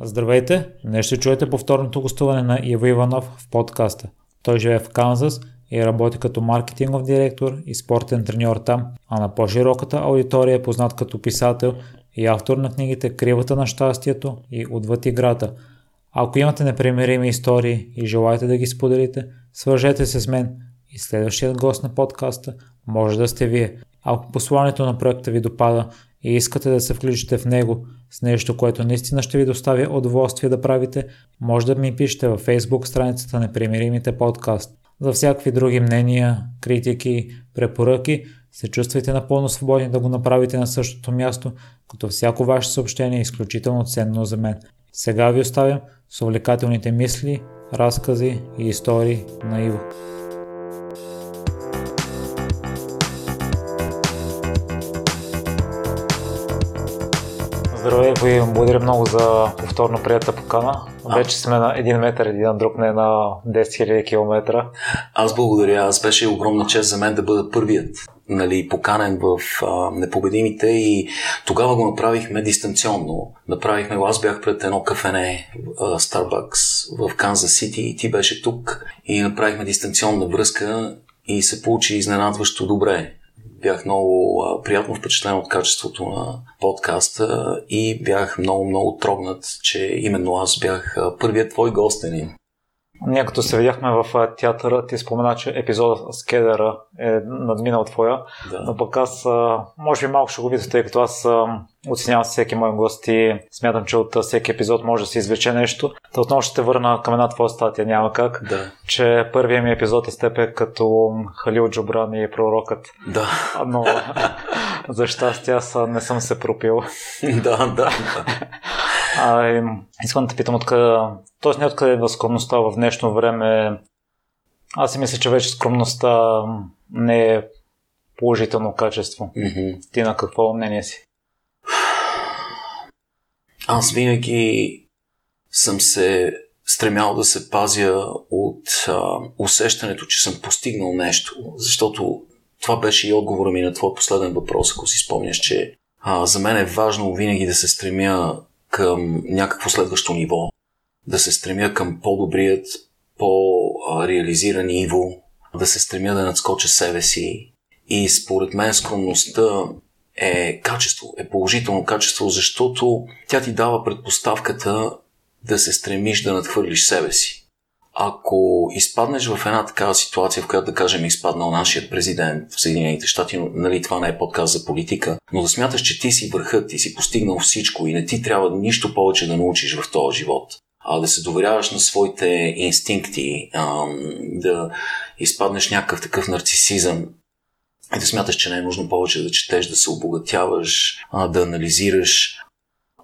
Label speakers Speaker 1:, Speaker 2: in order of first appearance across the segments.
Speaker 1: Здравейте! Днес ще чуете повторното гостуване на Иво Иванов в подкаста. Той живее в Канзас и работи като маркетингов директор и спортен треньор там, а на по-широката аудитория е познат като писател и автор на книгите Кривата на щастието и Отвъд играта. Ако имате непремирими истории и желаете да ги споделите, свържете се с мен и следващият гост на подкаста може да сте вие. Ако посланието на проекта ви допада и искате да се включите в него с нещо, което наистина ще ви доставя удоволствие да правите, може да ми пишете във Facebook страницата на Примиримите подкаст. За всякакви други мнения, критики, препоръки, се чувствайте напълно свободни да го направите на същото място, като всяко ваше съобщение е изключително ценно за мен. Сега ви оставям с увлекателните мисли, разкази и истории на Иво. Здравей, ви благодаря много за повторно приятата покана. Вече сме на един метър един на друг, не на 10 000 км.
Speaker 2: Аз благодаря. Аз беше огромна чест за мен да бъда първият нали, поканен в а, Непобедимите и тогава го направихме дистанционно. Направихме го, аз бях пред едно кафене а, Starbucks в Канзас Сити и ти беше тук и направихме дистанционна връзка и се получи изненадващо добре бях много а, приятно впечатлен от качеството на подкаста и бях много, много трогнат, че именно аз бях а, първият твой гостенин.
Speaker 1: Ние като се видяхме в театъра, ти спомена, че епизода с Кедъра е надминал твоя, да. но пък аз може би малко ще го видя, тъй като аз оценявам всеки мой гост и смятам, че от всеки епизод може да се извлече нещо. Та отново ще върна към една твоя статия, няма как,
Speaker 2: да.
Speaker 1: че първият ми епизод е с теб е като Халил Джобран и пророкът.
Speaker 2: Да.
Speaker 1: Но за щастие аз не съм се пропил.
Speaker 2: да, да, да.
Speaker 1: А, искам да те питам откъде, т.е. не откъде е скромността в днешно време. Аз си мисля, че вече скромността не е положително качество.
Speaker 2: Mm-hmm.
Speaker 1: Ти на какво мнение си?
Speaker 2: Аз винаги съм се стремял да се пазя от а, усещането, че съм постигнал нещо, защото това беше и отговора ми на твой последен въпрос, ако си спомняш, че а, за мен е важно винаги да се стремя към някакво следващо ниво, да се стремя към по-добрият, по-реализиран ниво, да се стремя да надскоча себе си. И според мен скромността е качество, е положително качество, защото тя ти дава предпоставката да се стремиш да надхвърлиш себе си. Ако изпаднеш в една такава ситуация, в която да кажем изпаднал нашият президент в Съединените щати, нали, това не е подкаст за политика, но да смяташ, че ти си върхът, ти си постигнал всичко и не ти трябва нищо повече да научиш в този живот, а да се доверяваш на своите инстинкти, да изпаднеш някакъв такъв нарцисизъм, и да смяташ, че не е нужно повече да четеш, да се обогатяваш, да анализираш.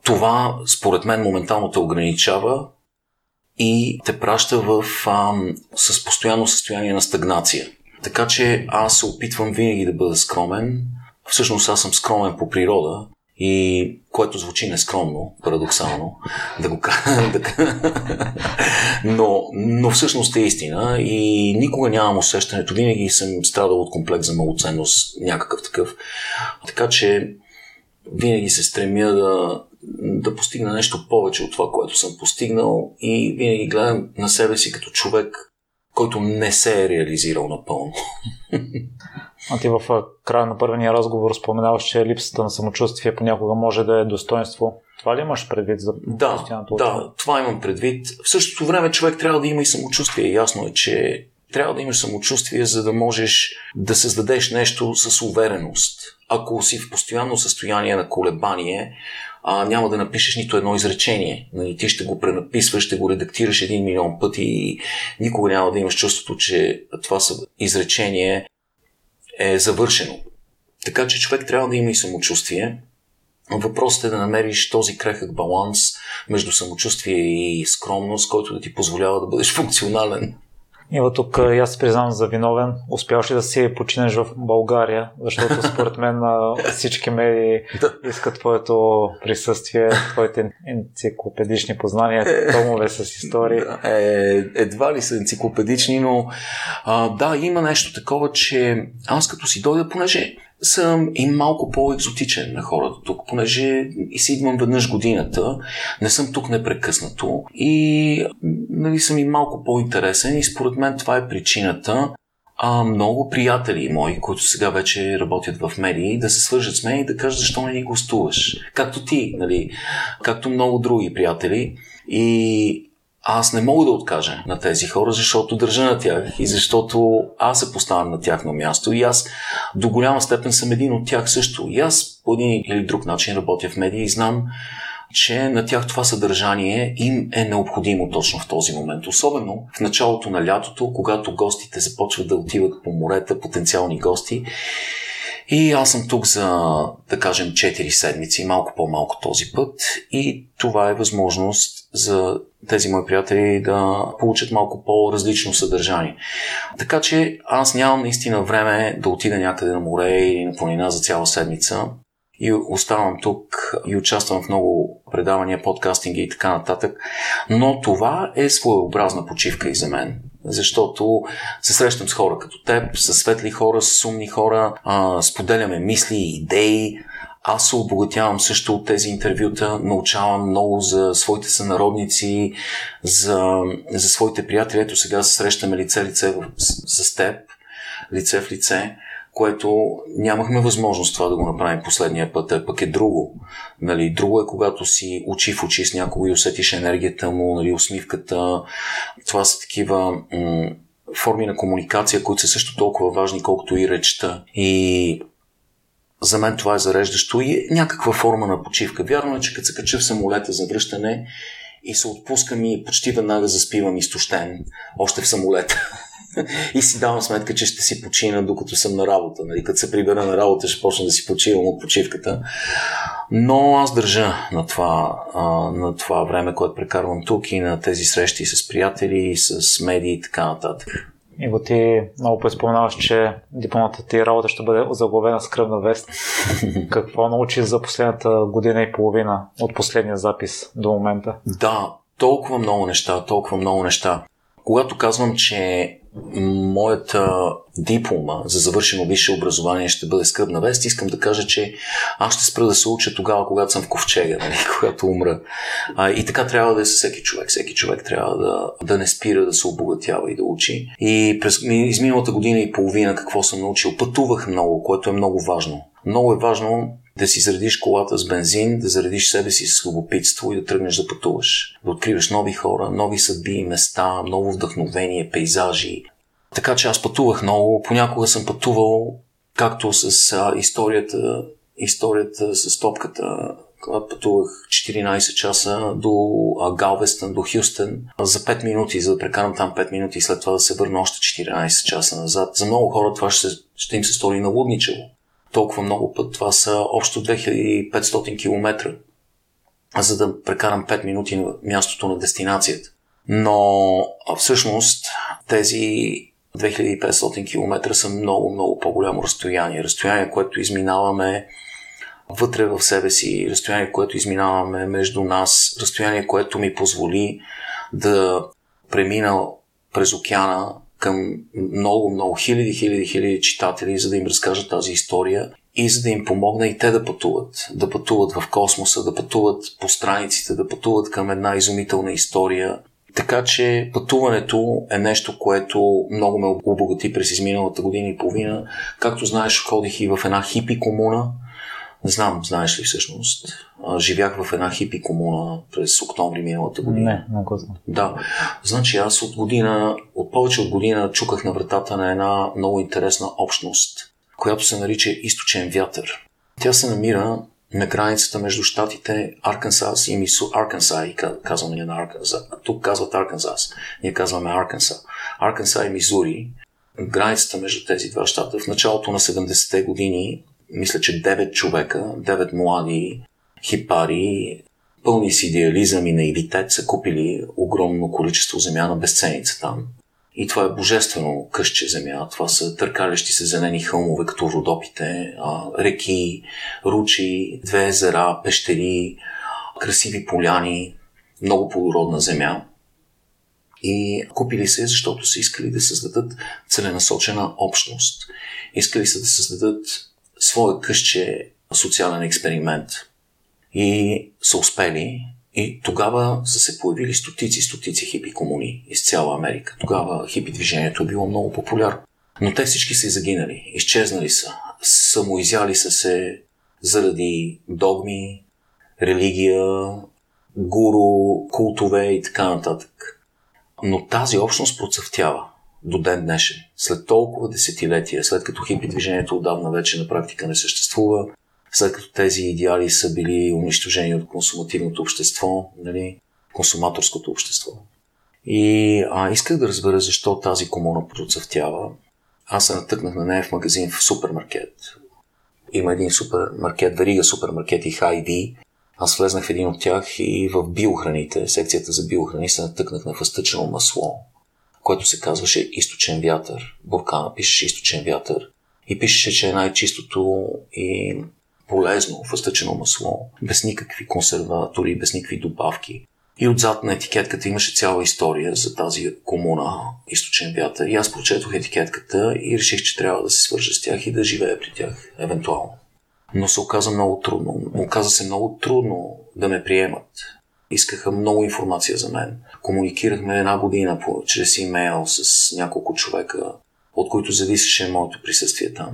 Speaker 2: Това, според мен, моментално те ограничава и те праща в, а, с постоянно състояние на стагнация. Така че аз се опитвам винаги да бъда скромен. Всъщност аз съм скромен по природа, и което звучи нескромно, парадоксално, да го кажа. но, но всъщност е истина и никога нямам усещането, винаги съм страдал от комплекс за малоценност, някакъв такъв. Така че винаги се стремя да, да постигна нещо повече от това, което съм постигнал и винаги гледам на себе си като човек, който не се е реализирал напълно.
Speaker 1: А ти в края на първения разговор споменаваш, че липсата на самочувствие понякога може да е достоинство. Това ли имаш предвид за
Speaker 2: да, Да, това имам предвид. В същото време човек трябва да има и самочувствие. Ясно е, че трябва да имаш самочувствие, за да можеш да създадеш нещо с увереност. Ако си в постоянно състояние на колебание, а, няма да напишеш нито едно изречение. Нали, ти ще го пренаписваш, ще го редактираш един милион пъти и никога няма да имаш чувството, че това изречение е завършено. Така че човек трябва да има и самочувствие. Въпросът е да намериш този крехък баланс между самочувствие и скромност, който да ти позволява да бъдеш функционален.
Speaker 1: Ива тук аз се признавам за виновен. Успяваш ли да си починеш в България? Защото според мен всички медии искат твоето присъствие, твоите енциклопедични познания, е. томове с истории.
Speaker 2: Е, едва ли са енциклопедични, но а, да, има нещо такова, че аз като си дойда, понеже съм и малко по-екзотичен на хората тук, понеже и си идвам веднъж годината, не съм тук непрекъснато и нали, съм и малко по-интересен и според мен това е причината а, много приятели мои, които сега вече работят в медии, да се свържат с мен и да кажат защо не ни гостуваш. Както ти, нали? както много други приятели. И аз не мога да откажа на тези хора, защото държа на тях и защото аз се поставям на тяхно място и аз до голяма степен съм един от тях също. И аз по един или друг начин работя в медии и знам, че на тях това съдържание им е необходимо точно в този момент. Особено в началото на лятото, когато гостите започват да отиват по морета, потенциални гости. И аз съм тук за, да кажем, 4 седмици, малко по-малко този път. И това е възможност за тези мои приятели да получат малко по-различно съдържание. Така че аз нямам наистина време да отида някъде на море или на планина за цяла седмица и оставам тук и участвам в много предавания, подкастинги и така нататък. Но това е своеобразна почивка и за мен. Защото се срещам с хора като теб, с светли хора, с умни хора, а, споделяме мисли, идеи, аз се обогатявам също от тези интервюта, научавам много за своите сънародници, за, за своите приятели. Ето сега се срещаме лице-лице с теб, лице в лице което нямахме възможност това да го направим последния път, а пък е друго. Нали, друго е когато си очи в очи с някого и усетиш енергията му, нали, усмивката. Това са такива м- форми на комуникация, които са също толкова важни, колкото и речта. И за мен това е зареждащо и е някаква форма на почивка. Вярно е, че като се кача в самолета за връщане и се отпускам и почти веднага заспивам изтощен, още в самолета. и си давам сметка, че ще си почина докато съм на работа. Нали? Като се прибера на работа, ще почна да си почивам от почивката. Но аз държа на това, на това време, което прекарвам тук и на тези срещи с приятели, с медии и така нататък.
Speaker 1: И го ти много преспоменаваш, че дипломата ти работа ще бъде заглавена с кръвна вест. Какво научи за последната година и половина от последния запис до момента?
Speaker 2: Да, толкова много неща, толкова много неща. Когато казвам, че моята диплома за завършено висше образование ще бъде скръбна вест, искам да кажа, че аз ще спра да се уча тогава, когато съм в ковчега, нали, когато умра. А, и така трябва да е с всеки човек. Всеки човек трябва да, да не спира да се обогатява и да учи. И през изминалата година и половина какво съм научил? Пътувах много, което е много важно. Много е важно да си заредиш колата с бензин, да заредиш себе си с любопитство и да тръгнеш да пътуваш. Да откриваш нови хора, нови съдби, места, ново вдъхновение, пейзажи. Така че аз пътувах много. Понякога съм пътувал както с а, историята, историята с топката, когато пътувах 14 часа до Галвестън, до Хюстън, за 5 минути, за да прекарам там 5 минути и след това да се върна още 14 часа назад. За много хора това ще, ще им се стори налудничево толкова много път. Това са общо 2500 км, за да прекарам 5 минути на мястото на дестинацията. Но всъщност тези 2500 км са много, много по-голямо разстояние. Разстояние, което изминаваме вътре в себе си, разстояние, което изминаваме между нас, разстояние, което ми позволи да премина през океана към много, много хиляди, хиляди, хиляди читатели, за да им разкажа тази история и за да им помогна и те да пътуват. Да пътуват в космоса, да пътуват по страниците, да пътуват към една изумителна история. Така че пътуването е нещо, което много ме обогати през изминалата година и половина. Както знаеш, ходих и в една хипи комуна, не знам, знаеш ли всъщност. Живях в една хипи комуна през октомври миналата година.
Speaker 1: Не, не го знам.
Speaker 2: Да. Значи аз от година, от повече от година чуках на вратата на една много интересна общност, която се нарича Източен вятър. Тя се намира на границата между щатите Аркансас и Мису... Арканса и казваме на Арканса. Тук казват Аркансас. Ние казваме Арканса. Арканса и Мизури. Границата между тези два щата в началото на 70-те години мисля, че 9 човека, 9 млади хипари, пълни с идеализъм и наивитет, са купили огромно количество земя на безценица там. И това е божествено къща земя. Това са търкалящи се зелени хълмове, като Родопите, реки, ручи, две езера, пещери, красиви поляни, много плодородна земя. И купили се, защото са искали да създадат целенасочена общност. Искали са да създадат своя къща социален експеримент. И са успели и тогава са се появили стотици, стотици хипи комуни из цяла Америка. Тогава хипи движението е било много популярно. Но те всички са загинали, изчезнали са, самоизяли са се заради догми, религия, гуру, култове и така нататък. Но тази общност процъфтява до ден днешен. След толкова десетилетия, след като хипи движението отдавна вече на практика не съществува, след като тези идеали са били унищожени от консумативното общество, нали, консуматорското общество. И а, исках да разбера защо тази комуна процъфтява. Аз се натъкнах на нея в магазин в супермаркет. Има един супермаркет, верига супермаркети Хай-Ви. Аз влезнах в един от тях и в биохраните, секцията за биохрани, се натъкнах на фъстъчено масло, което се казваше източен вятър. Буркана пишеше източен вятър. И пишеше, че е най-чистото и полезно фъстъчено масло, без никакви консерватори, без никакви добавки. И отзад на етикетката имаше цяла история за тази комуна източен вятър. И аз прочетох етикетката и реших, че трябва да се свържа с тях и да живея при тях, евентуално. Но се оказа много трудно. Оказа се много трудно да ме приемат. Искаха много информация за мен. Комуникирахме една година по, чрез имейл с няколко човека, от които зависеше моето присъствие там.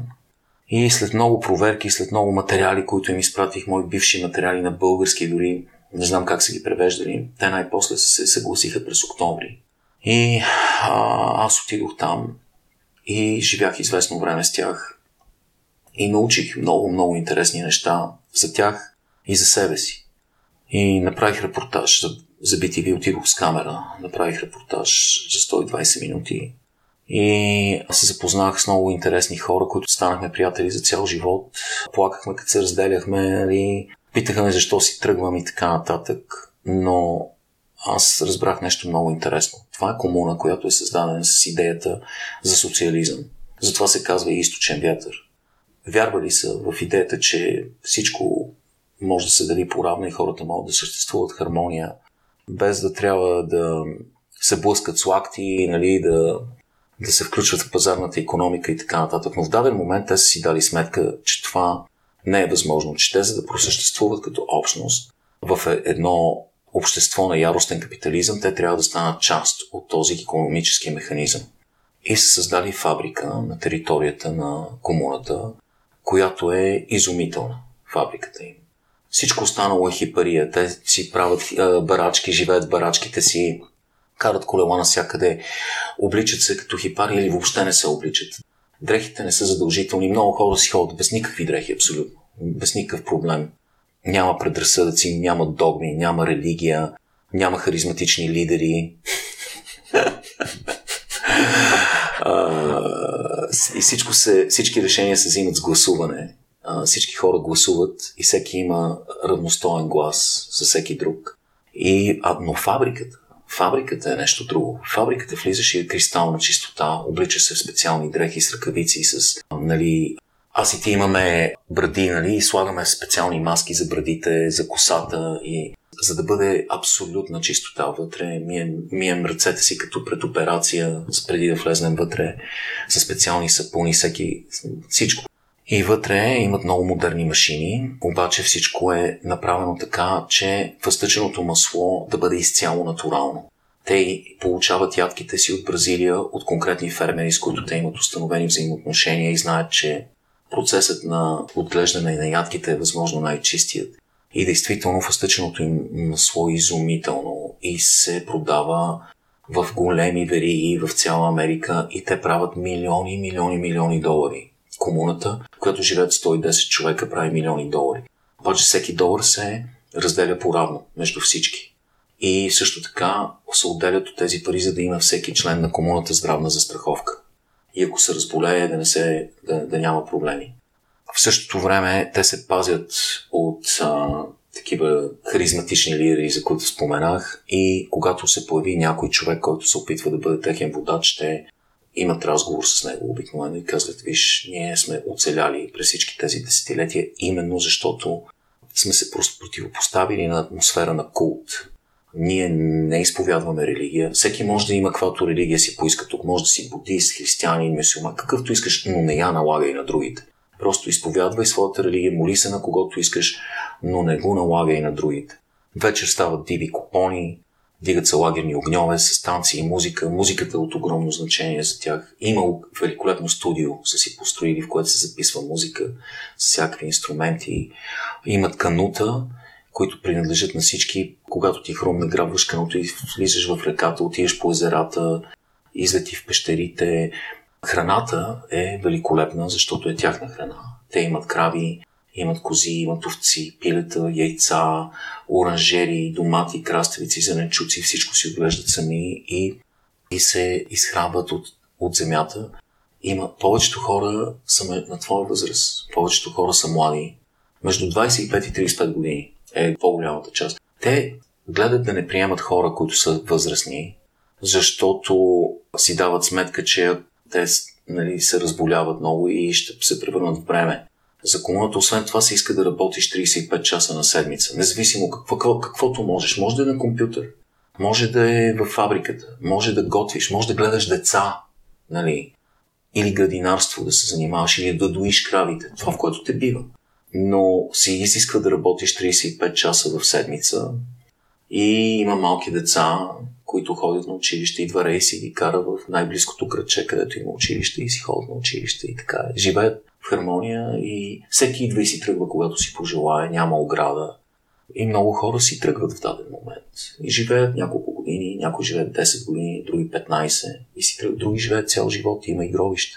Speaker 2: И след много проверки, след много материали, които им изпратих, мои бивши материали на български, дори не знам как са ги превеждали, те най-после се съгласиха през октомври. И а, аз отидох там и живях известно време с тях. И научих много, много интересни неща за тях и за себе си. И направих репортаж за, за BTV, отидох с камера, направих репортаж за 120 минути и се запознах с много интересни хора, които станахме приятели за цял живот. Плакахме, като се разделяхме, нали? питаха ме защо си тръгвам и така нататък. Но аз разбрах нещо много интересно. Това е комуна, която е създадена с идеята за социализъм. Затова се казва и източен вятър. Вярвали са в идеята, че всичко може да се дели по-равно и хората могат да съществуват хармония, без да трябва да се блъскат с лакти, нали, да да се включват в пазарната економика и така нататък. Но в даден момент те са си дали сметка, че това не е възможно, че те за да просъществуват като общност в едно общество на яростен капитализъм, те трябва да станат част от този економически механизъм. И са създали фабрика на територията на комуната, която е изумителна. Фабриката им. Всичко останало е хипария. Те си правят барачки, живеят барачките си, карат колела навсякъде, обличат се като хипари или въобще не се обличат. Дрехите не са задължителни. Много хора си ходят без никакви дрехи, абсолютно. Без никакъв проблем. Няма предразсъдъци, няма догми, няма религия, няма харизматични лидери. и всичко се, всички решения се взимат с гласуване. Всички хора гласуват и всеки има равностоен глас за всеки друг. И, а, но фабриката, Фабриката е нещо друго. Фабриката влизаш и е кристална чистота, облича се в специални дрехи с ръкавици, с, нали, аз и ти имаме бради, нали, и слагаме специални маски за брадите, за косата и за да бъде абсолютна чистота вътре. Мием, мием ръцете си като пред операция, преди да влезнем вътре, с специални сапуни, всеки, всичко. И вътре имат много модерни машини, обаче всичко е направено така, че въстъченото масло да бъде изцяло натурално. Те получават ядките си от Бразилия, от конкретни фермери, с които те имат установени взаимоотношения и знаят, че процесът на отглеждане на ядките е възможно най-чистият. И действително въстъченото им масло е изумително и се продава в големи вериги в цяла Америка и те правят милиони, милиони, милиони долари комуната, в която живеят 110 човека, прави милиони долари. Обаче всеки долар се разделя по-равно между всички. И също така се отделят от тези пари, за да има всеки член на комуната здравна застраховка. И ако се разболее, да, не се, да, да няма проблеми. В същото време те се пазят от а, такива харизматични лидери, за които споменах. И когато се появи някой човек, който се опитва да бъде техен водач, те имат разговор с него обикновено и казват, виж, ние сме оцеляли през всички тези десетилетия, именно защото сме се просто противопоставили на атмосфера на култ. Ние не изповядваме религия. Всеки може да има каквато религия си поиска тук. Може да си будист, християнин, мюсюлман, какъвто искаш, но не я налага и на другите. Просто изповядвай своята религия, моли се на когото искаш, но не го налагай на другите. Вечер стават диви купони, дигат се лагерни огньове с танци и музика. Музиката е от огромно значение за тях. Има великолепно студио, са си построили, в което се записва музика с всякакви инструменти. Имат канута, които принадлежат на всички. Когато ти хрумне, грабваш кануто и влизаш в реката, отиваш по езерата, излети в пещерите. Храната е великолепна, защото е тяхна храна. Те имат крави, имат кози, имат овци, пилета, яйца, оранжери, домати, краставици, зеленчуци, всичко си отглеждат сами и, и се изхранват от, от земята. Има, повечето хора са на твоя възраст, повечето хора са млади, между 25 и 35 години е по-голямата част. Те гледат да не приемат хора, които са възрастни, защото си дават сметка, че те нали, се разболяват много и ще се превърнат в време. За комуната, освен това, се иска да работиш 35 часа на седмица. Независимо какво, каквото можеш. Може да е на компютър, може да е в фабриката, може да готвиш, може да гледаш деца, нали, или градинарство да се занимаваш, или да доиш кравите. Това, в което те бива. Но си изисква да работиш 35 часа в седмица и има малки деца, които ходят на училище, идва рейс и ги кара в най-близкото градче, където има училище и си ходят на училище и така. Живеят в хармония и всеки идва и си тръгва, когато си пожелае, няма ограда. И много хора си тръгват в даден момент. И живеят няколко години, някои живеят 10 години, други 15, и си тръгват, други живеят цял живот, има и гробище.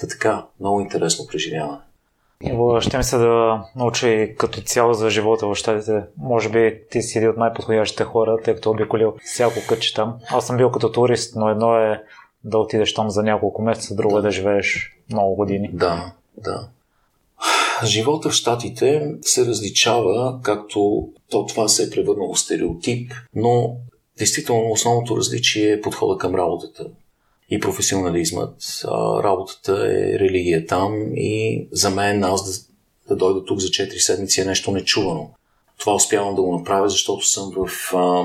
Speaker 2: Та така, много интересно преживяване.
Speaker 1: Иво, ще ми се да науча и като цяло за живота в щатите. Може би ти си един от най-подходящите хора, тъй като обиколил всяко кътче там. Аз съм бил като турист, но едно е да отидеш там за няколко месеца, друго е да живееш много години.
Speaker 2: Да, да. Живота в Штатите се различава, както то това се е превърнало в стереотип, но действително основното различие е подхода към работата и професионализмът. Работата е религия там и за мен аз да, да дойда тук за 4 седмици е нещо нечувано. Това успявам да го направя, защото съм в, а,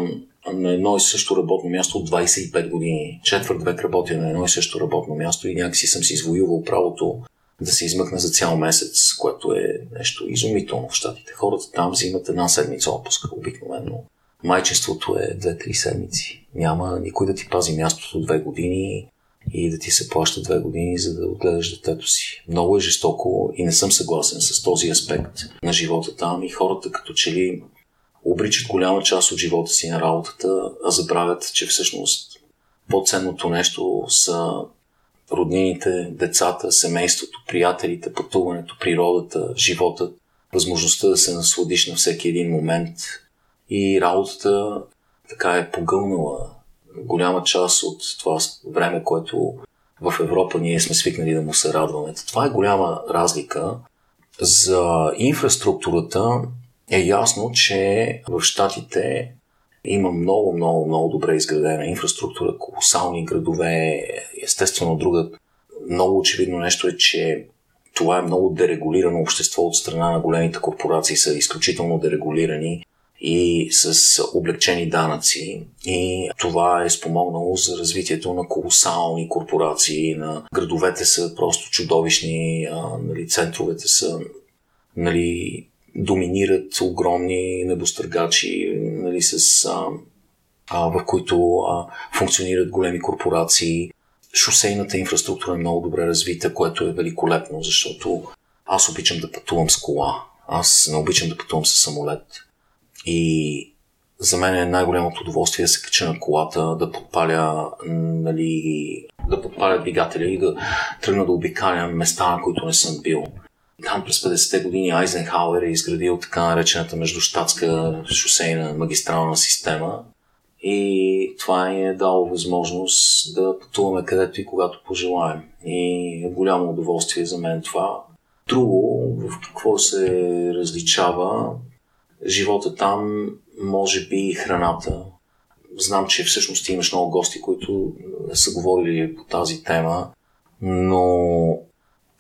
Speaker 2: на едно и също работно място от 25 години. Четвърт век работя на едно и също работно място и някакси съм си извоювал правото да се измъкне за цял месец, което е нещо изумително в щатите. Хората там взимат една седмица отпуска обикновено. Майчеството е 2-3 седмици. Няма никой да ти пази мястото две години и да ти се плаща две години, за да отгледаш детето си. Много е жестоко и не съм съгласен с този аспект на живота там и хората като че ли обричат голяма част от живота си на работата, а забравят, че всъщност по-ценното нещо са роднините, децата, семейството, приятелите, пътуването, природата, живота, възможността да се насладиш на всеки един момент. И работата така е погълнала голяма част от това време, което в Европа ние сме свикнали да му се радваме. Това е голяма разлика. За инфраструктурата е ясно, че в Штатите има много, много, много добре изградена инфраструктура, колосални градове. Естествено, друга много очевидно нещо е, че това е много дерегулирано общество от страна на големите корпорации, са изключително дерегулирани и с облегчени данъци. И това е спомогнало за развитието на колосални корпорации. На градовете са просто чудовищни, а, нали, центровете са нали, доминират огромни небостъргачи, нали, с, а, а, в които а, функционират големи корпорации. Шосейната инфраструктура е много добре развита, което е великолепно, защото аз обичам да пътувам с кола. Аз не обичам да пътувам с самолет. И за мен е най-голямото удоволствие да се кача на колата, да подпаля, нали, да подпаля двигателя и да тръгна да обикалям места, на които не съм бил. Там през 50-те години Айзенхауер е изградил така наречената междуштатска шосейна магистрална система и това ни е дало възможност да пътуваме където и когато пожелаем. И е голямо удоволствие за мен това. Друго, в какво се различава, живота там, може би храната. Знам, че всъщност имаш много гости, които са говорили по тази тема, но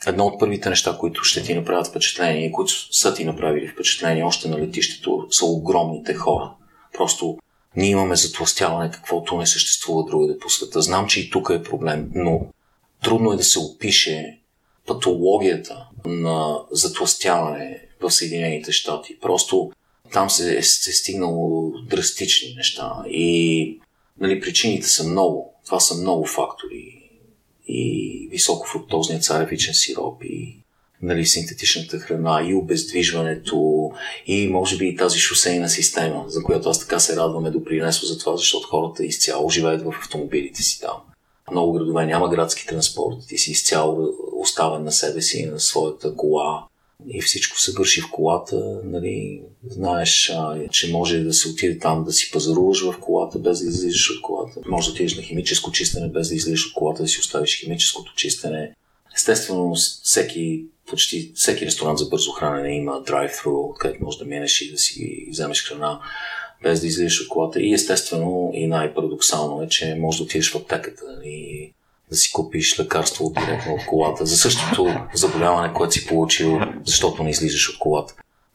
Speaker 2: едно от първите неща, които ще ти направят впечатление, които са ти направили впечатление още на летището, са огромните хора. Просто ние имаме затластяване, каквото не съществува другаде по света. Знам, че и тук е проблем, но трудно е да се опише патологията, на затластяване в Съединените щати. Просто там се е, се е стигнало драстични неща и нали, причините са много. Това са много фактори. И високофруктозният царевичен сироп, и нали, синтетичната храна, и обездвижването, и може би и тази шосейна система, за която аз така се радваме допринесла за това, защото хората изцяло живеят в автомобилите си там. Много градове няма градски транспорт, ти си изцяло оставен на себе си, на своята кола и всичко се върши в колата, нали, знаеш, а, че може да се отиде там да си пазаруваш в колата, без да излизаш от колата. Може да отидеш на химическо чистене, без да излизаш от колата, да си оставиш химическото чистене. Естествено, всеки, почти всеки ресторант за бързо хранене има drive-thru, където можеш да минеш и да си вземеш храна без да излизаш от колата. И естествено, и най-парадоксално е, че можеш да отидеш в аптеката и да си купиш лекарство директно от колата за същото заболяване, което си получил, защото не излизаш от колата.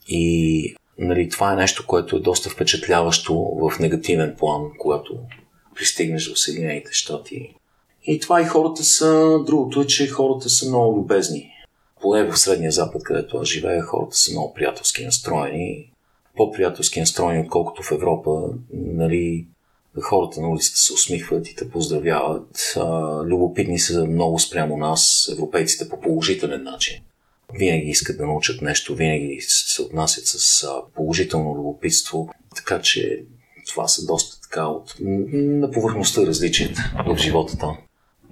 Speaker 2: И нали, това е нещо, което е доста впечатляващо в негативен план, когато пристигнеш в Съединените щати. И това и хората са... Другото е, че хората са много любезни. Поне в Средния Запад, където аз живея, хората са много приятелски настроени. По-приятелски настроени, отколкото в Европа. Нали, хората на улицата се усмихват и те поздравяват. Любопитни са много спрямо нас, европейците, по положителен начин. Винаги искат да научат нещо, винаги се отнасят с положително любопитство, така че това са доста така от на повърхността различията в живота там.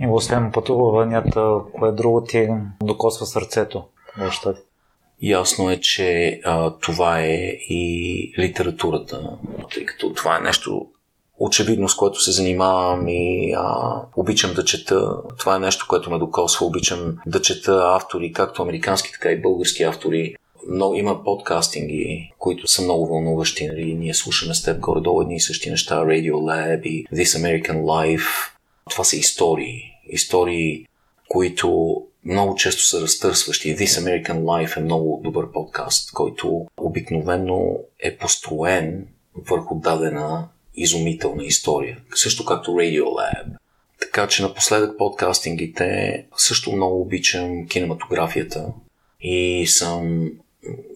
Speaker 1: И освен пътуванията, кое друго ти докосва сърцето в щати?
Speaker 2: Ясно е, че а, това е и литературата, тъй като това е нещо, очевидно, с което се занимавам и а, обичам да чета. Това е нещо, което ме докосва. Обичам да чета автори, както американски, така и български автори. Но има подкастинги, които са много вълнуващи. Нали? Ние слушаме с теб горе-долу едни и същи неща. Radio Lab и This American Life. Това са истории. Истории, които много често са разтърсващи. This American Life е много добър подкаст, който обикновено е построен върху дадена изумителна история. Също както Radiolab. Така че напоследък подкастингите също много обичам кинематографията и съм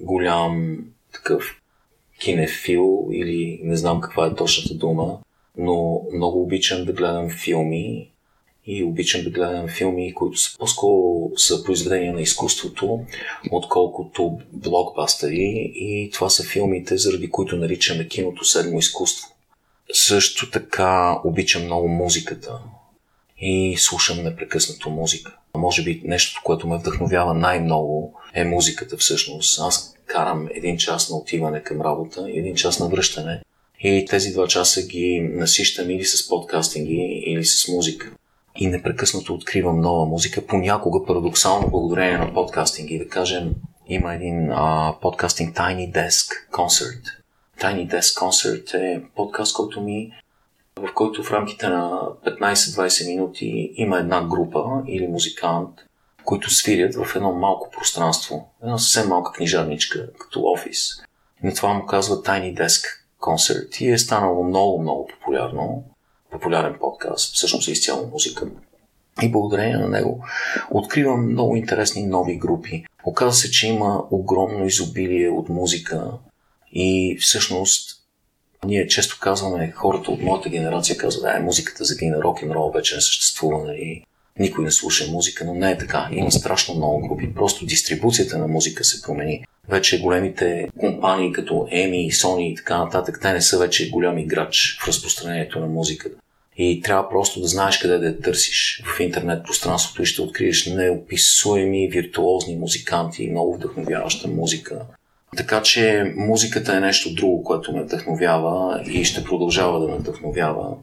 Speaker 2: голям такъв кинефил или не знам каква е точната дума, но много обичам да гледам филми и обичам да гледам филми, които са по-скоро са произведения на изкуството, отколкото блокбастери и това са филмите, заради които наричаме киното седмо изкуство. Също така обичам много музиката и слушам непрекъснато музика. Може би нещото, което ме вдъхновява най-много е музиката всъщност. Аз карам един час на отиване към работа и един час на връщане. И тези два часа ги насищам или с подкастинги, или с музика. И непрекъснато откривам нова музика. Понякога парадоксално благодарение на подкастинги. Да кажем, има един а, подкастинг Tiny Desk Concert, Tiny Desk Concert е подкаст, който ми в който в рамките на 15-20 минути има една група или музикант, които свирят в едно малко пространство, една съвсем малка книжарничка, като офис. И на това му казва Tiny Desk Concert и е станало много, много популярно, популярен подкаст, всъщност е изцяло музика. И благодарение на него откривам много интересни нови групи. Оказва се, че има огромно изобилие от музика, и всъщност ние често казваме, хората от моята генерация казват, ай, музиката загина, рок н рол вече не съществува, нали? никой не слуша музика, но не е така. Има страшно много групи. Просто дистрибуцията на музика се промени. Вече големите компании като Emi, Sony и така нататък, те не са вече голям играч в разпространението на музиката. И трябва просто да знаеш къде да я търсиш в интернет пространството и ще откриеш неописуеми виртуозни музиканти, много вдъхновяваща музика. Така че музиката е нещо друго, което ме вдъхновява и ще продължава да ме вдъхновява.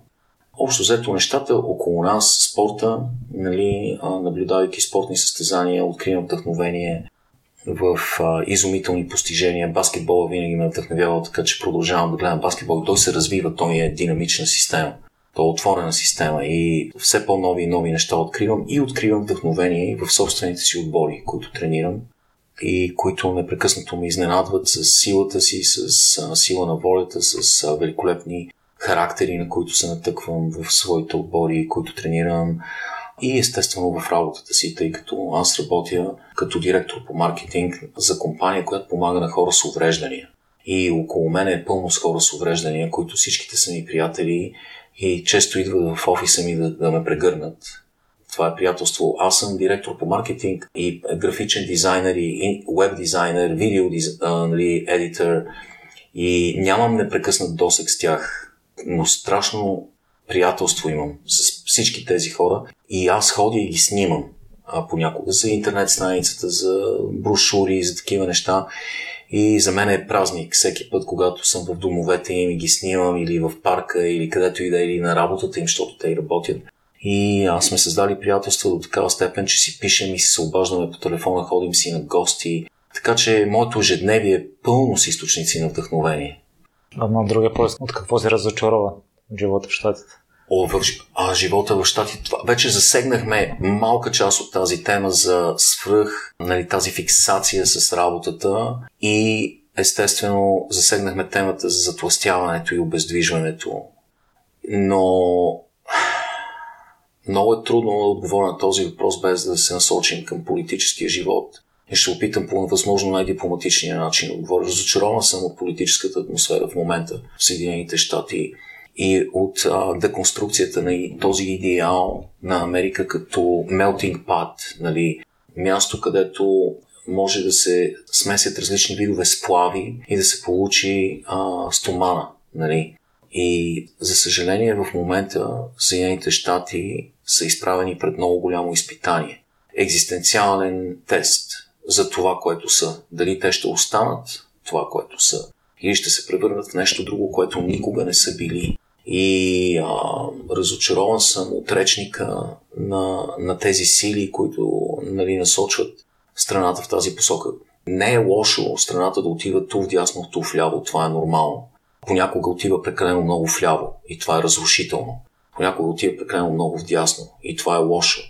Speaker 2: Общо взето нещата около нас, спорта, нали, наблюдавайки спортни състезания, откривам вдъхновение в а, изумителни постижения. Баскетбола винаги ме вдъхновява, така че продължавам да гледам баскетбол. Той се развива, той е динамична система. Той е отворена система и все по-нови и нови неща откривам и откривам вдъхновение в собствените си отбори, които тренирам и които непрекъснато ме изненадват с силата си, с а, сила на волята, с а, великолепни характери, на които се натъквам в своите отбори, които тренирам. и естествено в работата си, тъй като аз работя като директор по маркетинг за компания, която помага на хора с увреждания. И около мен е пълно с хора с увреждания, които всичките са ми приятели и често идват в офиса ми да, да ме прегърнат. Това е приятелство. Аз съм директор по маркетинг и графичен дизайнер и веб дизайнер, видео нали, едитор и нямам непрекъснат досек с тях, но страшно приятелство имам с всички тези хора и аз ходя и ги снимам а, понякога за интернет страницата, за брошури, за такива неща. И за мен е празник всеки път, когато съм в домовете им и ги снимам или в парка, или където и да е, или на работата им, защото те и работят. И аз сме създали приятелства до такава степен, че си пишем и се обаждаме по телефона, ходим си на гости. Така че моето ежедневие е пълно с източници на вдъхновение.
Speaker 1: А на другия пояс, от какво се разочарова живота в Штатите?
Speaker 2: О, в, а, живота в Штатите. Вече засегнахме малка част от тази тема за свръх, нали, тази фиксация с работата и естествено засегнахме темата за затластяването и обездвижването. Но много е трудно да отговоря на този въпрос без да се насочим към политическия живот. И ще опитам по възможно най-дипломатичния начин да отговоря. Разочарован съм от политическата атмосфера в момента в Съединените щати и от а, деконструкцията на този идеал на Америка като melting pot, нали, място, където може да се смесят различни видове сплави и да се получи а, стомана. Нали. И за съжаление в момента Съединените щати са изправени пред много голямо изпитание. Екзистенциален тест за това, което са. Дали те ще останат това, което са, или ще се превърнат в нещо друго, което никога не са били. И а, разочарован съм от речника на, на тези сили, които нали, насочват страната в тази посока. Не е лошо страната да отива ту вдясно, ту вляво, това е нормално. Понякога отива прекалено много вляво и това е разрушително. Понякога отива прекалено много вдясно и това е лошо.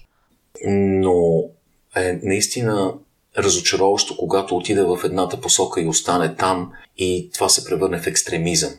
Speaker 2: Но е наистина разочароващо, когато отиде в едната посока и остане там и това се превърне в екстремизъм.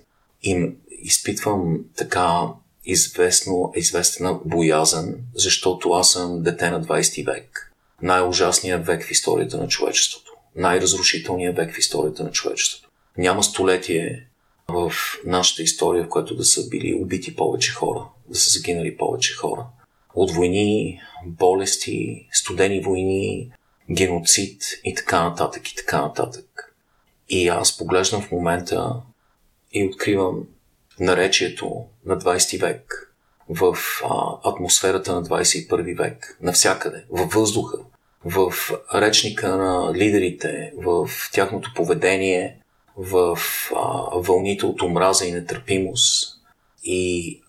Speaker 2: И изпитвам така известно, известна боязън, защото аз съм дете на 20 век. Най-ужасният век в историята на човечеството. Най-разрушителният век в историята на човечеството. Няма столетие в нашата история, в което да са били убити повече хора, да са загинали повече хора. От войни, болести, студени войни, геноцид и така нататък и така нататък. И аз поглеждам в момента и откривам наречието на 20 век в а, атмосферата на 21 век, навсякъде, във въздуха, в речника на лидерите, в тяхното поведение, в а, вълните от омраза и нетърпимост. И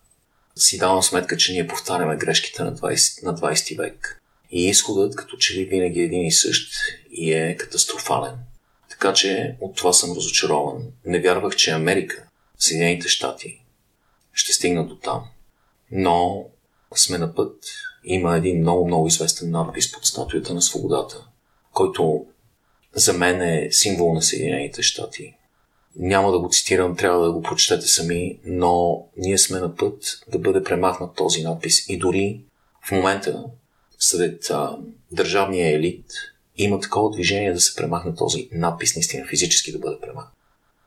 Speaker 2: си давам сметка, че ние повтаряме грешките на 20, на 20 век. И изходът, като че ли винаги е един и същ, и е катастрофален. Така че от това съм разочарован. Не вярвах, че Америка, Съединените щати, ще стигнат до там. Но сме на път. Има един много, много известен надпис под статуята на свободата, който за мен е символ на Съединените щати. Няма да го цитирам, трябва да го прочетете сами, но ние сме на път да бъде премахнат този надпис. И дори в момента, сред а, държавния елит, има такова движение да се премахне този надпис, наистина физически да бъде премахнат.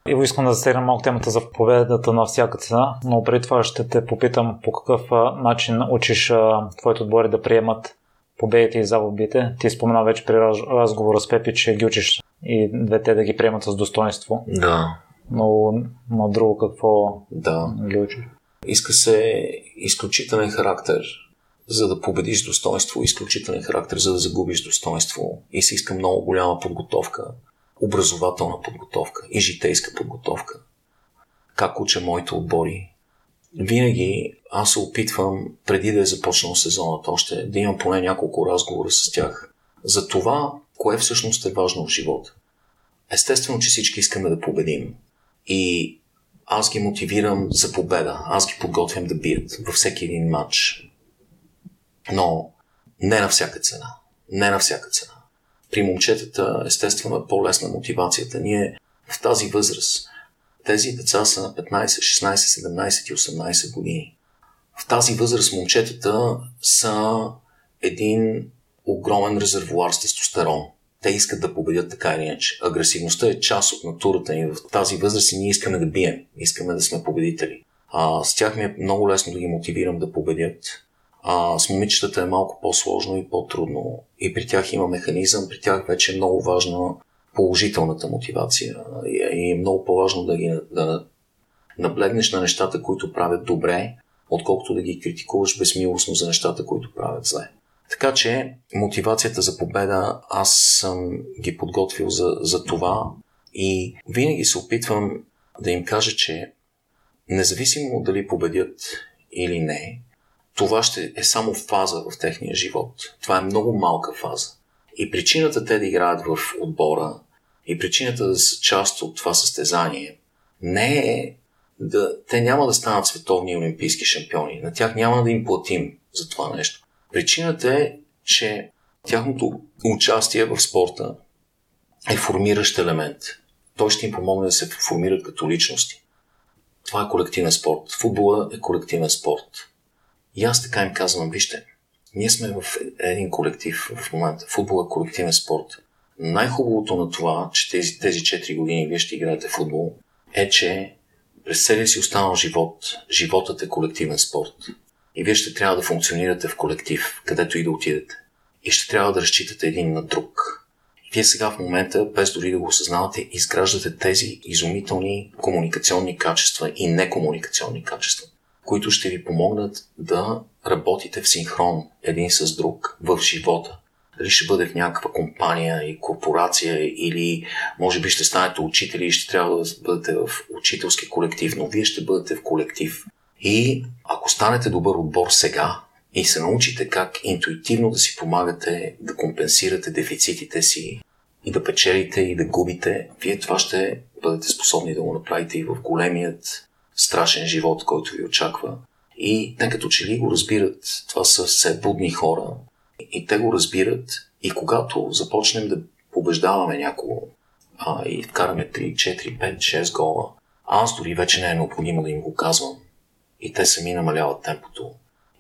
Speaker 1: Иво, искам да засегна малко темата за победата на всяка цена, но преди това ще те попитам по какъв начин учиш твоите отбори да приемат победите и загубите. Ти спомена вече при разговора с Пепи, че ги учиш и двете да ги приемат с достоинство.
Speaker 2: Да.
Speaker 1: Но на друго какво
Speaker 2: да.
Speaker 1: ги учиш?
Speaker 2: Иска се изключителен характер, за да победиш достоинство, изключителен характер, за да загубиш достоинство. И се иска много голяма подготовка, образователна подготовка и житейска подготовка. Как уча моите отбори? Винаги аз се опитвам, преди да е започнал сезонът още, да имам поне няколко разговора с тях за това, кое всъщност е важно в живота. Естествено, че всички искаме да победим. И аз ги мотивирам за победа. Аз ги подготвям да бият във всеки един матч. Но не на всяка цена. Не на всяка цена. При момчетата, естествено, е по-лесна мотивацията. Ние в тази възраст, тези деца са на 15, 16, 17 и 18 години. В тази възраст момчетата са един огромен резервуар с тестостерон. Те искат да победят така или иначе. Агресивността е част от натурата ни в тази възраст и ние искаме да бием. Искаме да сме победители. А, с тях ми е много лесно да ги мотивирам да победят. А, с момичетата е малко по-сложно и по-трудно. И при тях има механизъм, при тях вече е много важна положителната мотивация. И е много по-важно да ги да наблегнеш на нещата, които правят добре, отколкото да ги критикуваш безмилостно за нещата, които правят зле. Така че мотивацията за победа аз съм ги подготвил за, за това и винаги се опитвам да им кажа, че независимо дали победят или не, това ще е само фаза в техния живот. Това е много малка фаза. И причината те да играят в отбора и причината да са част от това състезание не е да... Те няма да станат световни олимпийски шампиони. На тях няма да им платим за това нещо. Причината е, че тяхното участие в спорта е формиращ елемент. Той ще им помогне да се формират като личности. Това е колективен спорт. Футбола е колективен спорт. И аз така им казвам, вижте, ние сме в един колектив в момента. Футбол е колективен спорт. Най-хубавото на това, че тези, тези 4 години вие ще играете футбол, е, че през целия си останал живот, животът е колективен спорт. И вие ще трябва да функционирате в колектив, където и да отидете. И ще трябва да разчитате един на друг. Вие сега в момента, без дори да го осъзнавате, изграждате тези изумителни комуникационни качества и некомуникационни качества, които ще ви помогнат да работите в синхрон един с друг в живота. Дали ще бъде в някаква компания и корпорация или може би ще станете учители и ще трябва да бъдете в учителски колектив, но вие ще бъдете в колектив. И ако станете добър отбор сега и се научите как интуитивно да си помагате да компенсирате дефицитите си и да печелите и да губите, вие това ще бъдете способни да го направите и в големият страшен живот, който ви очаква. И те като че ли го разбират, това са все будни хора и те го разбират. И когато започнем да побеждаваме някого а, и вкараме 3, 4, 5, 6 гола, аз дори вече не е необходимо да им го казвам. И те сами намаляват темпото.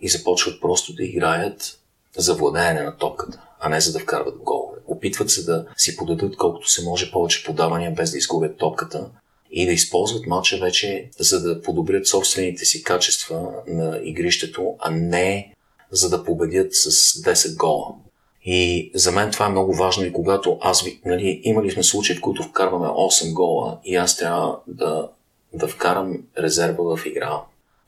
Speaker 2: И започват просто да играят за владеене на топката, а не за да вкарват голове. Опитват се да си подадат колкото се може повече подавания, без да изгубят топката и да използват матча вече, за да подобрят собствените си качества на игрището, а не за да победят с 10 гола. И за мен това е много важно и когато аз нали, имали сме случаи, в които вкарваме 8 гола и аз трябва да, да вкарам резерва в игра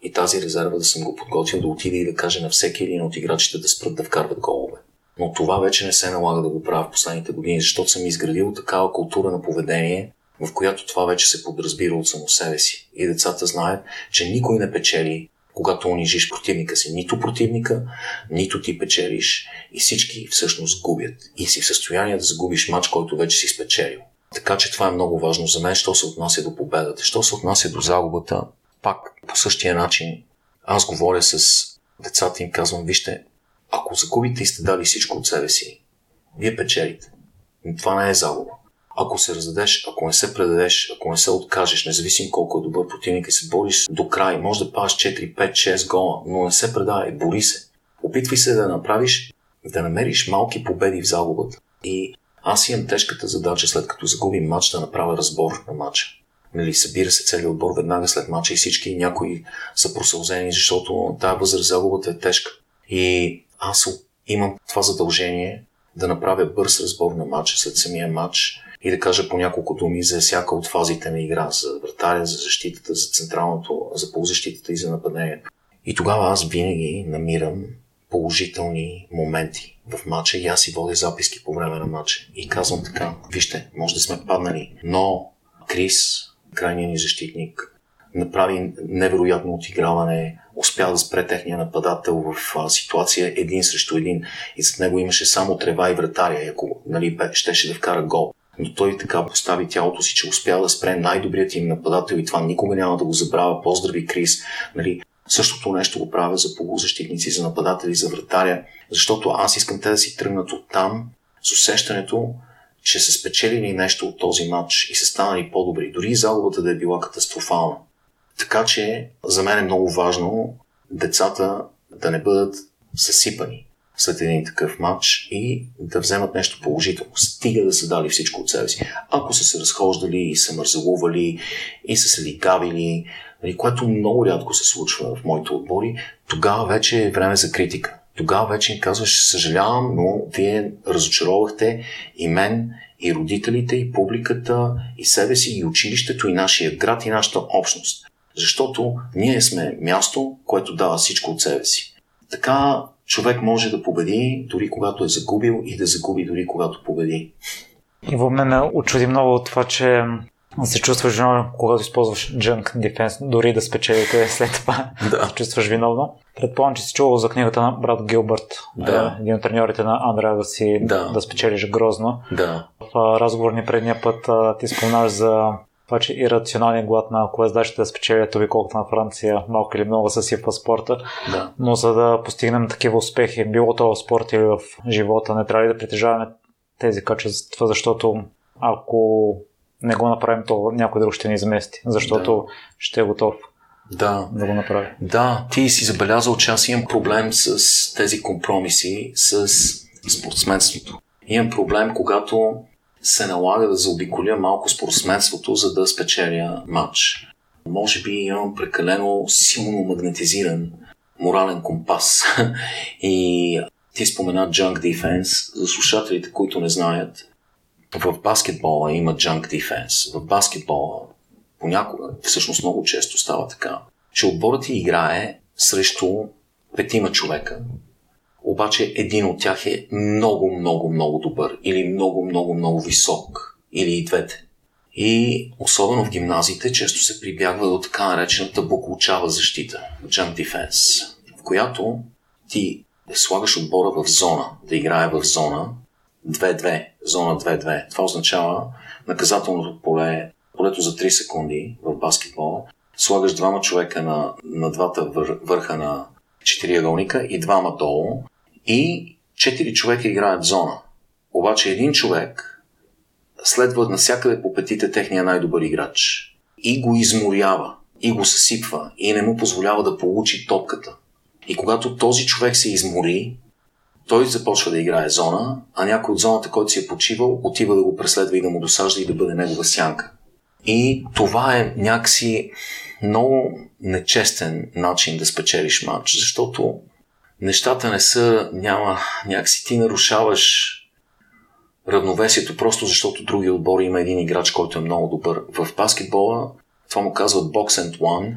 Speaker 2: и тази резерва да съм го подготвил да отиде и да каже на всеки един от играчите да спрат да вкарват голове. Но това вече не се налага да го правя в последните години, защото съм изградил такава култура на поведение, в която това вече се подразбира от само себе си. И децата знаят, че никой не печели, когато унижиш противника си. Нито противника, нито ти печелиш. И всички всъщност губят. И си в състояние да загубиш матч, който вече си спечелил. Така че това е много важно за мен, що се отнася до победата. Що се отнася до загубата, пак по същия начин аз говоря с децата им казвам, вижте, ако загубите и сте дали всичко от себе си, вие печелите. Но това не е загуба. Ако се раздадеш, ако не се предадеш, ако не се откажеш, независимо колко е добър противник и се бориш до край, може да паш 4, 5, 6 гола, но не се предавай, бори се. Опитвай се да направиш, да намериш малки победи в загубата. И аз имам тежката задача, след като загубим матч, да направя разбор на матча. Нали, събира се целият отбор веднага след матча и всички някои са просълзени, защото тази възраст загубата е тежка. И аз имам това задължение да направя бърз разбор на матча след самия матч и да кажа по няколко думи за всяка от фазите на игра, за вратаря, за защитата, за централното, за полузащитата и за нападението. И тогава аз винаги намирам положителни моменти в матча и аз си водя записки по време на матча. И казвам така, вижте, може да сме паднали, но Крис, крайният ни защитник, направи невероятно отиграване, успя да спре техния нападател в а, ситуация един срещу един и зад него имаше само трева и вратаря, ако нали, щеше да вкара гол. Но той така постави тялото си, че успя да спре най-добрият им нападател и това никога няма да го забравя. Поздрави, Крис. Нали, Същото нещо го правя за полузащитници, за нападатели, за вратаря, защото аз искам те да си тръгнат от там с усещането, че са спечелили нещо от този матч и са станали по-добри, дори и загубата да е била катастрофална. Така че за мен е много важно децата да не бъдат съсипани, след един такъв матч и да вземат нещо положително. Стига да са дали всичко от себе си. Ако са се разхождали и са мързалували и са се лигавили, нали, което много рядко се случва в моите отбори, тогава вече е време за критика. Тогава вече казваш, съжалявам, но вие разочаровахте и мен, и родителите, и публиката, и себе си, и училището, и нашия град, и нашата общност. Защото ние сме място, което дава всичко от себе си. Така човек може да победи дори когато е загубил и да загуби дори когато победи.
Speaker 1: И в мен ме очуди много от това, че се чувстваш виновен, когато използваш junk defense, дори да спечелите след това.
Speaker 2: Да.
Speaker 1: чувстваш виновно. Предполагам, че си чувал за книгата на брат Гилбърт,
Speaker 2: да.
Speaker 1: Е, един от треньорите на Андреа да си
Speaker 2: да.
Speaker 1: да спечелиш грозно.
Speaker 2: Да.
Speaker 1: В разговор ни предния път ти спомнаш за това, че ирационалният глад на колездачите да спечелят това колкото на Франция, малко или много са си в спорта.
Speaker 2: Да.
Speaker 1: Но за да постигнем такива успехи, било то в спорта или в живота, не трябва ли да притежаваме тези качества, защото ако не го направим, то някой друг ще ни измести, защото да. ще е готов
Speaker 2: да.
Speaker 1: да го направи.
Speaker 2: Да, ти си забелязал, че аз имам проблем с тези компромиси, с спортсменството. Имам проблем, когато се налага да заобиколя малко спортсменството, за да спечеля матч. Може би имам прекалено силно магнетизиран морален компас. И ти спомена junk defense. За слушателите, които не знаят, в баскетбола има junk defense. В баскетбола понякога, всъщност много често става така, че отборът ти играе срещу петима човека, обаче един от тях е много, много, много добър или много, много, много висок или и двете. И особено в гимназиите често се прибягва до така наречената буклучава защита, jump defense, в която ти слагаш отбора в зона, да играе в зона 2-2, зона 2-2. Това означава наказателното поле, полето за 3 секунди в баскетбол. Слагаш двама човека на, на двата вър, върха на четириъгълника и двама долу и четири човека играят зона. Обаче един човек следва навсякъде по петите техния най-добър играч и го изморява, и го съсипва, и не му позволява да получи топката. И когато този човек се измори, той започва да играе зона, а някой от зоната, който си е почивал, отива да го преследва и да му досажда и да бъде негова сянка. И това е някакси много нечестен начин да спечелиш матч, защото нещата не са, няма, някакси ти нарушаваш равновесието, просто защото другия отбор има един играч, който е много добър. В баскетбола това му казват box and one,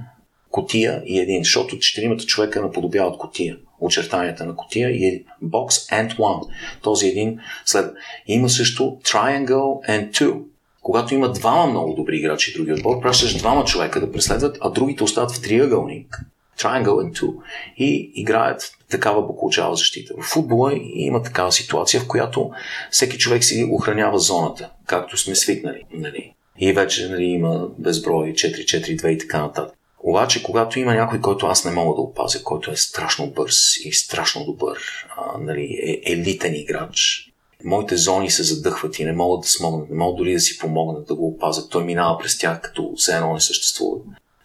Speaker 2: котия и един, защото четиримата човека наподобяват котия, очертанията на котия и box and one. Този един след. Има също triangle and two. Когато има двама много добри играчи и другия отбор, пращаш двама човека да преследват, а другите остават в триъгълник triangle and two и играят такава получава защита. В футбола има такава ситуация, в която всеки човек си охранява зоната, както сме свикнали. Нали? И вече нали, има безброй 4-4-2 и така нататък. Обаче, когато има някой, който аз не мога да опазя, който е страшно бърз и страшно добър, а, нали, е елитен играч, моите зони се задъхват и не могат да смогнат, не могат дори да си помогнат да го опазят. Той минава през тях, като все едно не съществува.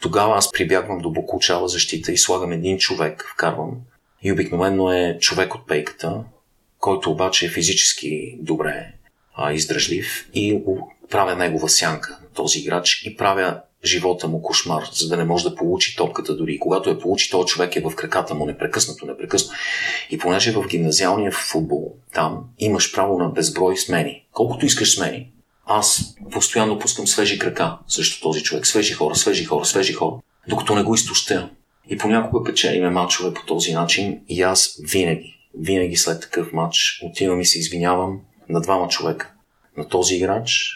Speaker 2: Тогава аз прибягвам до бокучава защита и слагам един човек, вкарвам. И обикновено е човек от пейката, който обаче е физически добре а, издръжлив и правя негова сянка този играч и правя живота му кошмар, за да не може да получи топката дори. Когато я получи, този човек е в краката му непрекъснато, непрекъснато. И понеже в гимназиалния футбол там имаш право на безброй смени. Колкото искаш смени, аз постоянно пускам свежи крака срещу този човек. Свежи хора, свежи хора, свежи хора. Докато не го изтощя. И понякога печелиме матчове по този начин и аз винаги, винаги след такъв матч отивам и се извинявам на двама човека. На този играч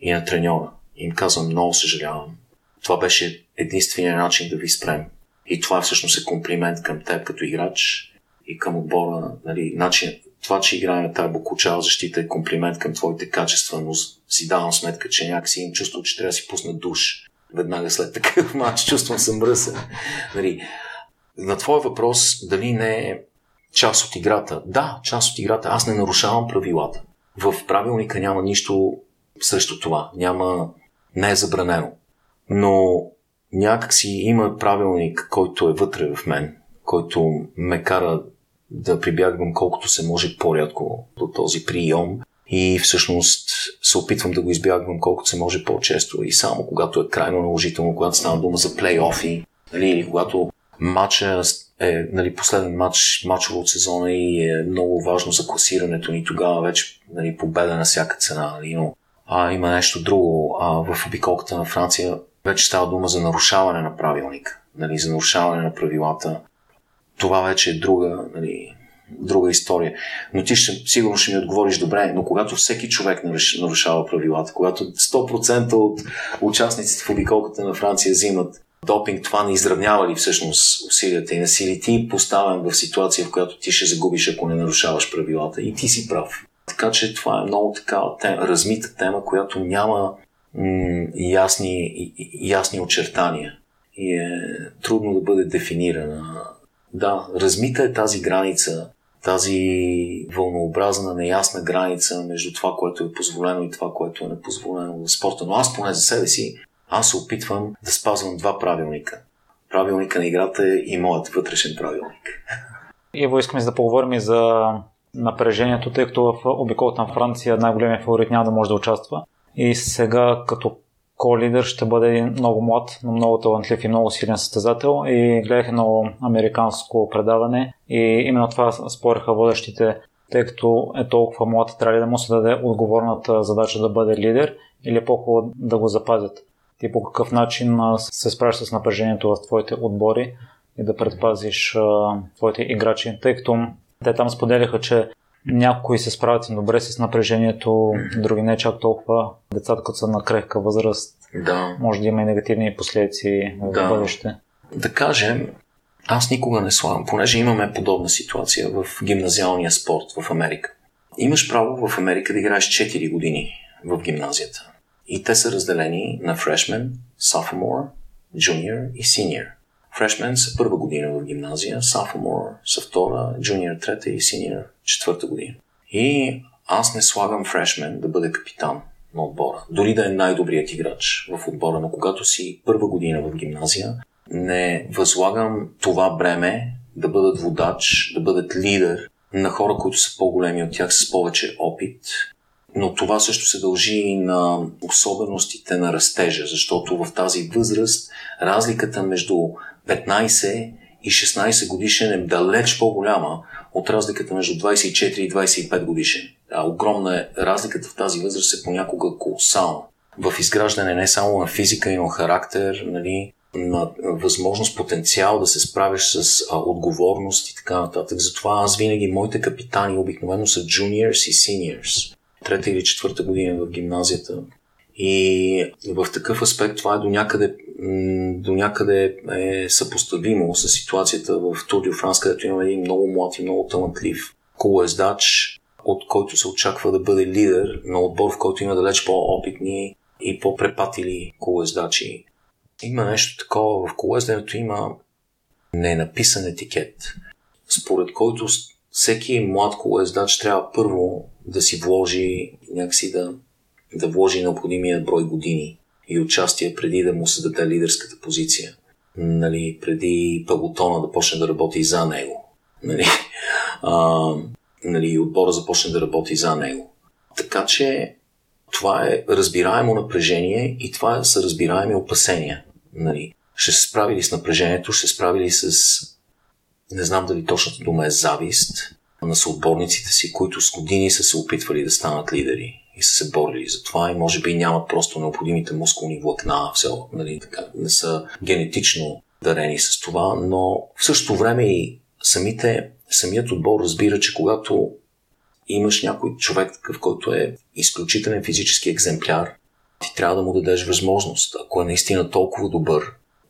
Speaker 2: и на треньора. Им казвам, много съжалявам. Това беше единствения начин да ви спрем. И това всъщност е комплимент към теб като играч и към отбора. Нали, начин, това, че играем тази бокучава защита е комплимент към твоите качества, но си давам сметка, че някакси им чувствам, че трябва да си пусна душ веднага след такъв матч. Чувствам се мръсен. Нали, на твой въпрос, дали не е част от играта? Да, част от играта. Аз не нарушавам правилата. В правилника няма нищо срещу това. Няма... Не е забранено. Но някакси има правилник, който е вътре в мен, който ме кара да прибягвам колкото се може по-рядко до този прием и всъщност се опитвам да го избягвам колкото се може по-често и само когато е крайно наложително, когато става дума за плейофи, нали, или когато матча е нали, последен матч, матчово от сезона и е много важно за класирането ни. Тогава вече нали, победа на всяка цена. Нали, но а, има нещо друго. А, в обиколката на Франция вече става дума за нарушаване на правилника, нали, за нарушаване на правилата. Това вече е друга, нали, друга история. Но ти ще, сигурно ще ми отговориш добре, но когато всеки човек нарушава правилата, когато 100% от участниците в обиколката на Франция взимат допинг, това не изравнява ли всъщност усилията и насили ти поставен в ситуация, в която ти ще загубиш, ако не нарушаваш правилата. И ти си прав. Така че това е много такава тема, размита тема, която няма м- ясни, ясни очертания и е трудно да бъде дефинирана. Да, размита е тази граница, тази вълнообразна, неясна граница между това, което е позволено и това, което е непозволено в спорта. Но аз поне за себе си аз се опитвам да спазвам два правилника. Правилника на играта е и моят вътрешен правилник.
Speaker 1: Иво, искаме да поговорим и за напрежението, тъй като в обиколата на Франция най-големият фаворит няма да може да участва. И сега като ко-лидер ще бъде един много млад, но много талантлив и много силен състезател. И гледах едно американско предаване и именно това спореха водещите, тъй като е толкова млад, трябва ли да му се даде отговорната задача да бъде лидер или е по-хубаво да го запазят ти по какъв начин се справиш с напрежението в твоите отбори и да предпазиш твоите играчи, тъй като те там споделяха, че някои се справят добре с напрежението, други не чак толкова. Децата, като са на крехка възраст,
Speaker 2: да.
Speaker 1: може да има и негативни последици в да. бъдеще.
Speaker 2: Да кажем, аз никога не слагам, понеже имаме подобна ситуация в гимназиалния спорт в Америка. Имаш право в Америка да играеш 4 години в гимназията. И те са разделени на freshman, sophomore, junior и senior. Freshman са първа година в гимназия, sophomore са втора, junior трета и senior четвърта година. И аз не слагам freshman да бъде капитан на отбора. Дори да е най-добрият играч в отбора, но когато си първа година в гимназия, не възлагам това бреме да бъдат водач, да бъдат лидер на хора, които са по-големи от тях с повече опит но това също се дължи и на особеностите на растежа, защото в тази възраст разликата между 15 и 16 годишен е далеч по-голяма от разликата между 24 и 25 годишен. А огромна е разликата в тази възраст е понякога колосална. В изграждане не само на физика, и на характер, нали, на възможност, потенциал да се справиш с а, отговорност и така нататък. Затова аз винаги, моите капитани обикновено са juniors и seniors трета или четвърта година в гимназията. И в такъв аспект това е до някъде, до някъде е съпоставимо с ситуацията в de France, където има един много млад и много талантлив колоездач, от който се очаква да бъде лидер на отбор, в който има далеч по-опитни и по-препатили колоездачи. Има нещо такова в колоезденето, има ненаписан етикет, според който всеки млад колоездач трябва първо да си вложи някакси да, да вложи необходимия брой години и участие преди да му се даде лидерската позиция. Нали, преди пълотона да почне да работи за него. Нали, а, нали, отбора започне да работи за него. Така че това е разбираемо напрежение и това са разбираеми опасения. Нали. Ще се справи ли с напрежението, ще се справи ли с не знам дали точната дума е завист на съотборниците си, които с години са се опитвали да станат лидери и са се борили за това и може би нямат просто необходимите мускулни влакна, все, нали, така, не са генетично дарени с това, но в същото време и самите, самият отбор разбира, че когато имаш някой човек, такъв, който е изключителен физически екземпляр, ти трябва да му дадеш възможност. Ако е наистина толкова добър,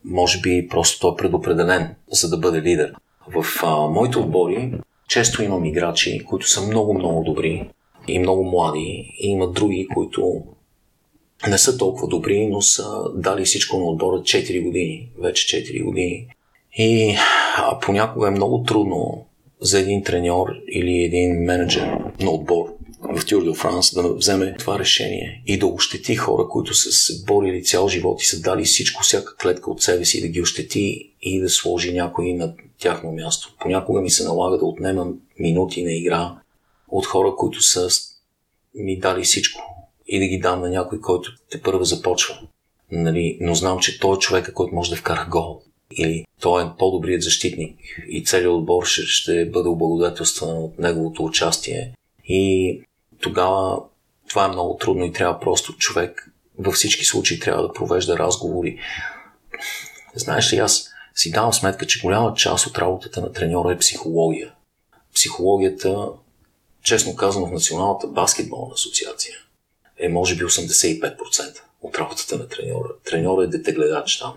Speaker 2: може би просто той е предопределен, за да бъде лидер. В а, моите отбори често имам играчи, които са много-много добри и много млади, и има други, които не са толкова добри, но са дали всичко на отбора 4 години, вече 4 години. И а, понякога е много трудно за един треньор или един менеджер на отбор в Тюр де Франс да вземе това решение и да ощети хора, които са се борили цял живот и са дали всичко, всяка клетка от себе си да ги ощети и да сложи някой на тяхно място. Понякога ми се налага да отнемам минути на игра от хора, които са ми дали всичко и да ги дам на някой, който те първо започва. Нали, но знам, че той е човека, който може да вкара гол. Или той е по-добрият защитник и целият отбор ще, ще бъде облагодетелстван от неговото участие. И тогава това е много трудно и трябва просто човек във всички случаи трябва да провежда разговори. Знаеш ли, аз си давам сметка, че голяма част от работата на треньора е психология. Психологията, честно казано, в Националната баскетболна асоциация е може би 85% от работата на треньора. Треньора е детегледач там.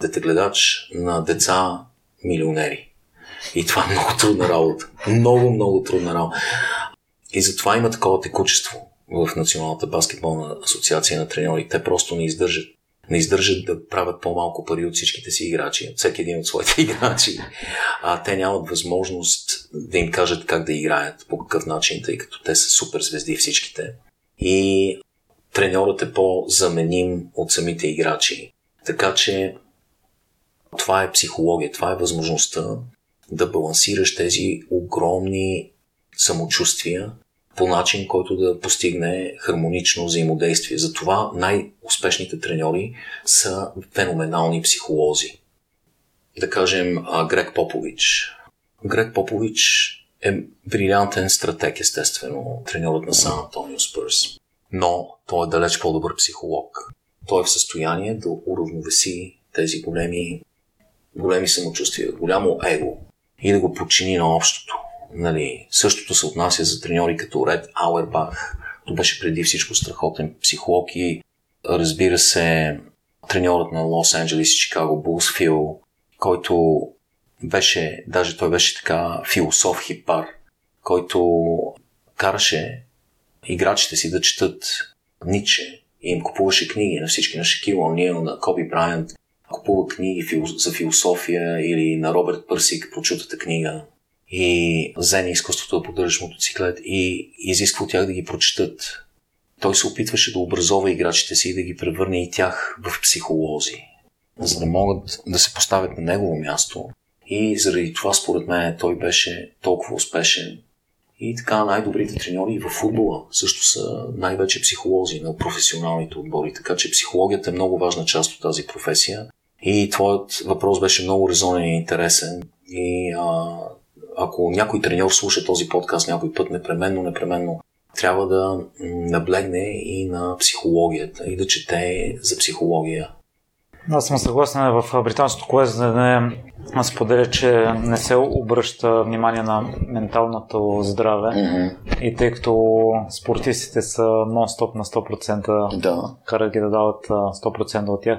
Speaker 2: Детегледач на деца милионери. И това е много трудна работа. Много, много трудна работа. И затова има такова текучество в Националната баскетболна асоциация на треньори. Те просто не издържат. Не издържат да правят по-малко пари от всичките си играчи, от всеки един от своите играчи. А те нямат възможност да им кажат как да играят, по какъв начин, тъй като те са супер звезди всичките. И треньорът е по-заменим от самите играчи. Така че това е психология, това е възможността да балансираш тези огромни самочувствия по начин, който да постигне хармонично взаимодействие. Затова най-успешните треньори са феноменални психолози. Да кажем Грег Попович. Грег Попович е брилянтен стратег, естествено, треньорът на Сан Антонио Спърс. Но той е далеч по-добър психолог. Той е в състояние да уравновеси тези големи, големи самочувствия, голямо его и да го подчини на общото. Нали, същото се отнася за треньори като Ред Ауербах. То беше преди всичко страхотен психолог и разбира се треньорът на Лос Анджелес и Чикаго Булс Фил, който беше, даже той беше така философ хипар, който караше играчите си да четат Ниче и им купуваше книги на всички, на Шакил О'Нил, на Коби Брайант, купува книги за философия или на Роберт Пърсик, прочутата книга и вземе изкуството да поддържаш мотоциклет и изисква от тях да ги прочитат. Той се опитваше да образова играчите си и да ги превърне и тях в психолози, за да могат да се поставят на негово място. И заради това, според мен, той беше толкова успешен. И така най-добрите треньори в футбола също са най-вече психолози на професионалните отбори. Така че психологията е много важна част от тази професия. И твоят въпрос беше много резонен и интересен. И а, ако някой треньор слуша този подкаст някой път, непременно, непременно трябва да наблегне и на психологията и да чете за психология.
Speaker 1: Аз съм съгласен в британското колезе да не споделя, че не се обръща внимание на менталното здраве mm-hmm. и тъй като спортистите са нон-стоп на 100%, да. карат ги да дават 100% от тях,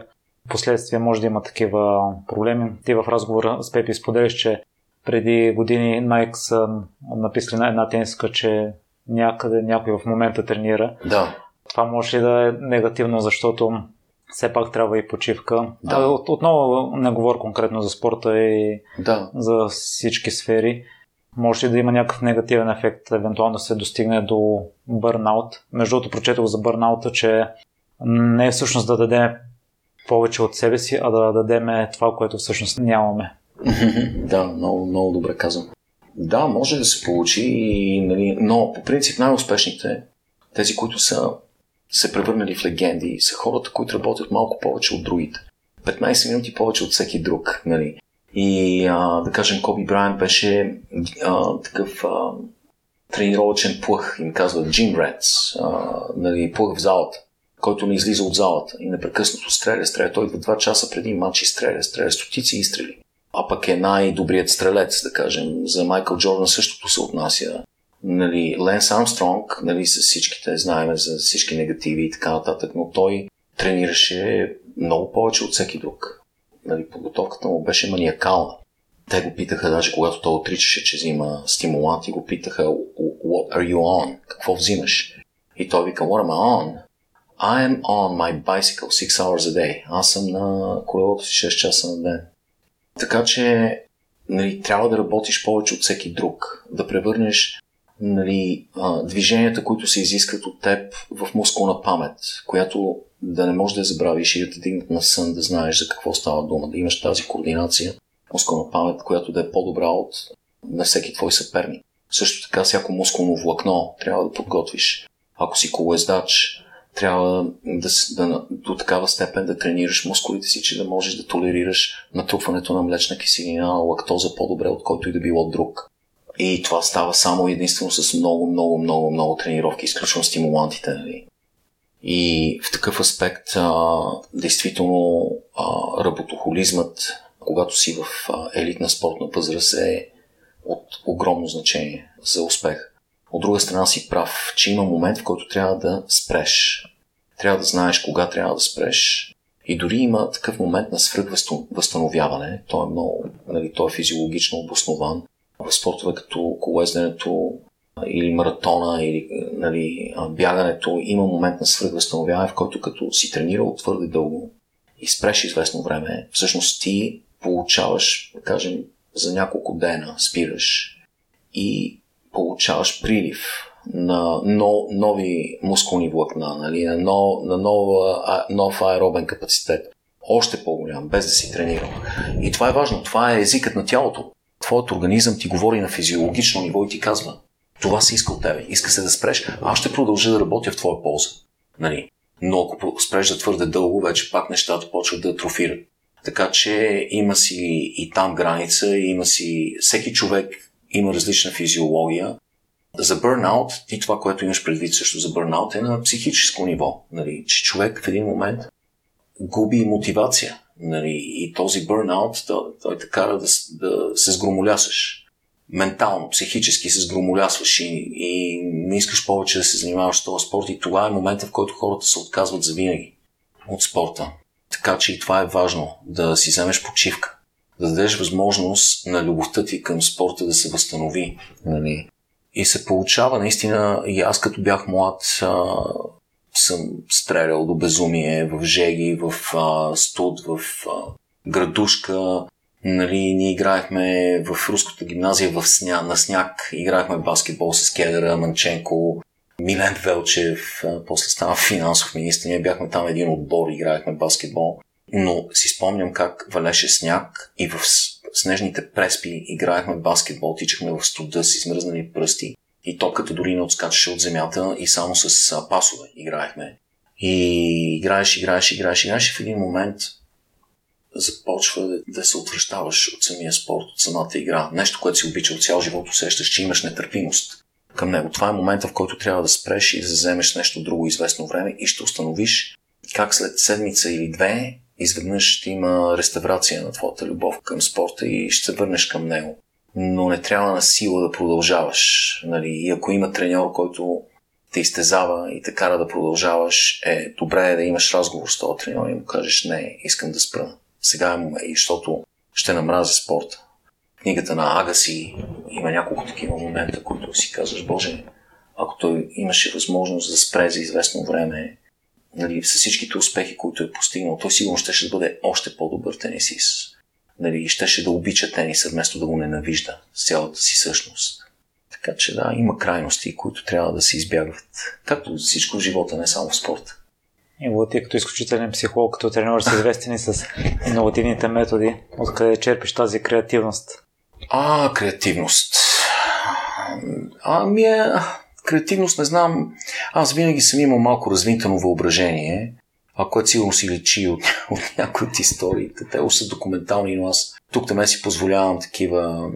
Speaker 1: последствия може да има такива проблеми. Ти в разговора с Пепи споделяш, че преди години Nike са написали на една тениска, че някъде някой в момента тренира.
Speaker 2: Да.
Speaker 1: Това може да е негативно, защото все пак трябва и почивка. Да. От, отново не говоря конкретно за спорта и да. за всички сфери. Може ли да има някакъв негативен ефект, евентуално да се достигне до бърнаут. Между другото, прочетох за бърнаута, че не е всъщност да дадем повече от себе си, а да дадем това, което всъщност нямаме.
Speaker 2: Да, много, много добре казвам. Да, може да се получи, нали, но по принцип най-успешните, тези, които са се превърнали в легенди, са хората, които работят малко повече от другите. 15 минути повече от всеки друг. Нали. И а, да кажем, Коби Брайан беше а, такъв а, тренировачен плъх, им казват Jim Rats, а, нали, плъх в залата, който не излиза от залата и непрекъснато стреля, стреля. Той идва 2 часа преди матч и стреля, стреля стотици изстрели а пък е най-добрият стрелец, да кажем. За Майкъл Джордан същото се отнася. Нали, Ленс Армстронг, нали, с всичките знаем за всички негативи и така нататък, но той тренираше много повече от всеки друг. Нали, подготовката му беше маниакална. Те го питаха, даже когато той отричаше, че взима стимуланти, го питаха What are you on? Какво взимаш? И той вика, What am I on? I am on my bicycle 6 hours a day. Аз съм на колелото си 6 часа на ден. Така че нали, трябва да работиш повече от всеки друг, да превърнеш нали, движенията, които се изискват от теб в мускулна памет, която да не можеш да я забравиш и да те дигнат на сън, да знаеш за какво става дума, да имаш тази координация. мускулна памет, която да е по-добра от на всеки твой съперник. Също така, всяко мускулно влакно трябва да подготвиш. Ако си колоездач, трябва да, да, до такава степен да тренираш мускулите си, че да можеш да толерираш натрупването на млечна киселина, лактоза по-добре от който и да било друг. И това става само единствено с много, много, много, много тренировки, изключвам стимулантите. Нали? И в такъв аспект, а, действително, а, работохолизмът, когато си в а, елитна спортна възраст, е от огромно значение за успех. От друга страна си прав, че има момент, в който трябва да спреш. Трябва да знаеш кога трябва да спреш. И дори има такъв момент на свръхвъзстановяване. Той е много, нали, той е физиологично обоснован. В спортове като колезденето или маратона, или нали, бягането, има момент на свръхвъзстановяване, в който като си тренирал твърде дълго и спреш известно време, всъщност ти получаваш, да кажем, за няколко дена спираш и получаваш прилив на но, нови мускулни влакна, нали, на, но, на нова, а, нов аеробен капацитет. Още по-голям, без да си тренирал. И това е важно. Това е езикът на тялото. Твоят организъм ти говори на физиологично ниво и ти казва това се иска от тебе. Иска се да спреш. Аз ще продължа да работя в твоя полза. Нали? Но ако спреш да твърде дълго, вече пак нещата почват да атрофират. Така че има си и там граница, има си... Всеки човек има различна физиология. За бърнаут, ти това, което имаш предвид също за бърнаут е на психическо ниво. Нали? Че човек в един момент губи мотивация. Нали? И този бърнаут, той, те кара да, да се сгромолясаш. Ментално, психически се сгромолясваш и, и не искаш повече да се занимаваш с този спорт. И това е момента, в който хората се отказват завинаги от спорта. Така че и това е важно, да си вземеш почивка. Да дадеш възможност на любовта ти към спорта да се възстанови. Нали? И се получава наистина, и аз като бях млад, а, съм стрелял до безумие в жеги, в а, студ, в а, градушка. Нали, ние играехме в руската гимназия в сня, на сняг, играехме баскетбол с Кедера, Манченко, Милен Велчев, после стана финансов министр, ние бяхме там един отбор, играехме баскетбол. Но си спомням как валеше сняг и в снежните преспи играехме баскетбол, тичахме в студа с измръзнали пръсти и топката дори не отскачаше от земята и само с пасове играехме. И играеш, играеш, играеш, играеш и в един момент започва да, се отвръщаваш от самия спорт, от самата игра. Нещо, което си обичал цял живот, усещаш, че имаш нетърпимост към него. Това е момента, в който трябва да спреш и да вземеш нещо друго известно време и ще установиш как след седмица или две изведнъж ще има реставрация на твоята любов към спорта и ще се върнеш към него. Но не трябва на сила да продължаваш. Нали? И ако има треньор, който те изтезава и те кара да продължаваш, е добре е да имаш разговор с този треньор и му кажеш не, искам да спра. Сега е момент, защото ще намразя спорта книгата на Агаси има няколко такива момента, които си казваш, Боже, ако той имаше възможност да спре за известно време, нали, с всичките успехи, които е постигнал, той сигурно ще, ще бъде още по-добър тенисист. Нали, щеше да обича тениса, вместо да го ненавижда с цялата си същност. Така че да, има крайности, които трябва да се избягват. Както всичко в живота, не само в спорта.
Speaker 1: И ти като изключителен психолог, като тренер си известен и с иновативните методи, откъде черпиш тази креативност?
Speaker 2: А, креативност. Ами, е, креативност не знам. Аз винаги съм имал малко развинтано въображение, а което сигурно си личи от, от някои от историите. Те са документални, но аз тук там си позволявам такива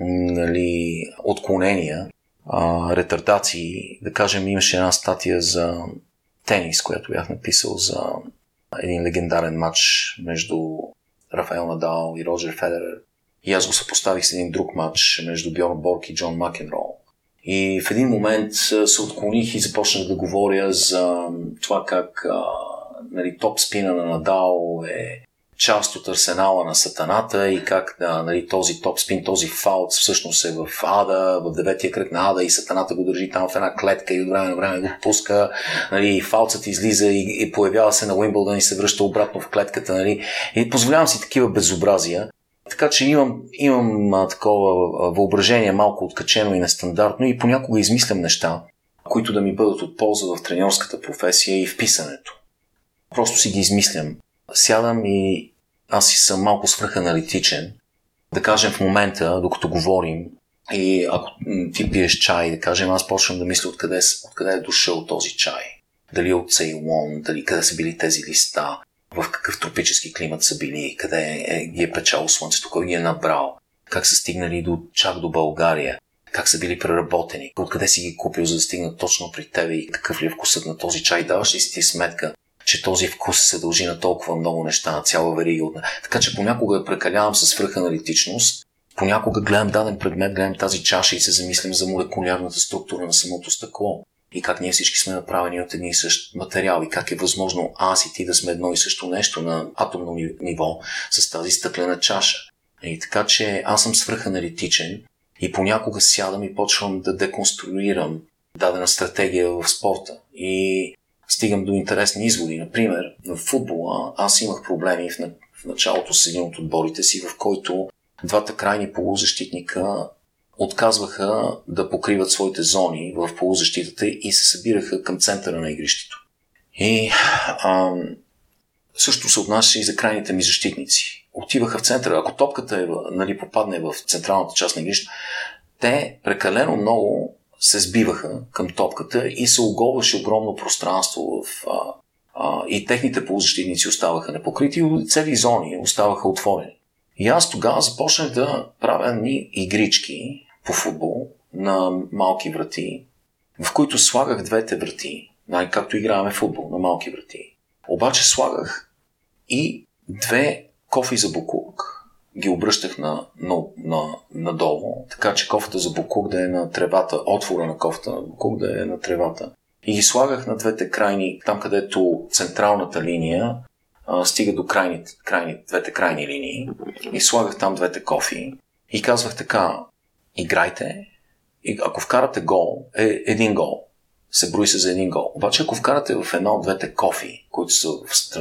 Speaker 2: нали, отклонения, а, ретардации. Да кажем, имаше една статия за тенис, която бях написал за един легендарен матч между Рафаел Надал и Роджер Федерер и аз го съпоставих с един друг матч между Бьорн Борг и Джон Макенрол. И в един момент се отклоних и започнах да говоря за това как а, нали, топ спина на Надал е част от арсенала на сатаната и как да, нали, този топ спин, този фаут всъщност е в Ада, в деветия кръг на Ада и сатаната го държи там в една клетка и от време на време го пуска. Нали, фаутът излиза и, и появява се на Уимбълдън и се връща обратно в клетката. Нали, и позволявам си такива безобразия. Така че имам, имам а, такова въображение малко откачено и нестандартно и понякога измислям неща, които да ми бъдат от полза в треньорската професия и в писането. Просто си ги измислям. Сядам и аз си съм малко свръханалитичен да кажем в момента, докато говорим, и ако ти пиеш чай, да кажем, аз почвам да мисля откъде, откъде е дошъл този чай. Дали е от Цейлон, дали къде са били тези листа, в какъв тропически климат са били, къде е, ги е печало слънцето, кой ги е набрал, как са стигнали до, чак до България, как са били преработени, откъде си ги купил, за да стигнат точно при тебе и какъв ли е вкусът на този чай. Даваш ли си ти сметка, че този вкус се дължи на толкова много неща, на цяла верига. Така че понякога прекалявам с свръханалитичност, понякога гледам даден предмет, гледам тази чаша и се замислям за молекулярната структура на самото стъкло и как ние всички сме направени от едни и същ материал и как е възможно аз и ти да сме едно и също нещо на атомно ниво с тази стъклена чаша. И така че аз съм свръханалитичен и понякога сядам и почвам да деконструирам дадена стратегия в спорта. И стигам до интересни изводи. Например, в футбола аз имах проблеми в началото с един от отборите си, в който двата крайни полузащитника отказваха да покриват своите зони в полузащитата и се събираха към центъра на игрището. И ам, също се отнася и за крайните ми защитници. Отиваха в центъра. Ако топката е, нали, попадне в централната част на игрището, те прекалено много се сбиваха към топката и се оголваше огромно пространство в, а, а, и техните полузащитници оставаха непокрити и цели зони оставаха отворени. И аз тогава започнах да правя ни игрички по футбол на малки врати, в които слагах двете врати, най-както играваме футбол на малки врати. Обаче слагах и две кофи за буклук, ги обръщах на, на, на, надолу, така че кофата за буклук да е на тревата, отвора на кофата на буклук да е на тревата. И ги слагах на двете крайни, там където централната линия а, стига до крайни, крайни, двете крайни линии. И слагах там двете кофи. И казвах така, играйте. И ако вкарате гол, е един гол. Се брои се за един гол. Обаче ако вкарате в една от двете кофи, които са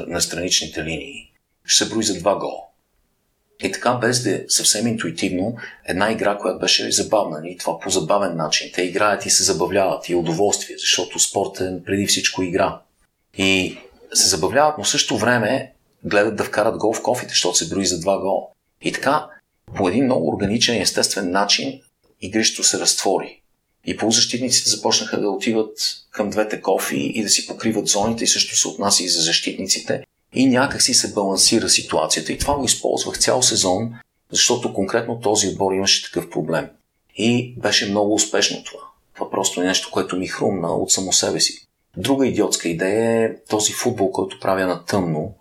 Speaker 2: на страничните линии, ще се брои за два гола. И така, без да е съвсем интуитивно, една игра, която беше забавна, и това по забавен начин. Те играят и се забавляват и удоволствие, защото спорт е преди всичко игра. И се забавляват, но също време гледат да вкарат гол в кофите, защото се брои за два гола. И така, по един много органичен и естествен начин, игрището се разтвори. И полузащитниците започнаха да отиват към двете кофи и да си покриват зоните и също се отнася и за защитниците и някак си се балансира ситуацията. И това го използвах цял сезон, защото конкретно този отбор имаше такъв проблем. И беше много успешно това. Това просто е нещо, което ми хрумна от само себе си. Друга идиотска идея е този футбол, който правя на тъмно.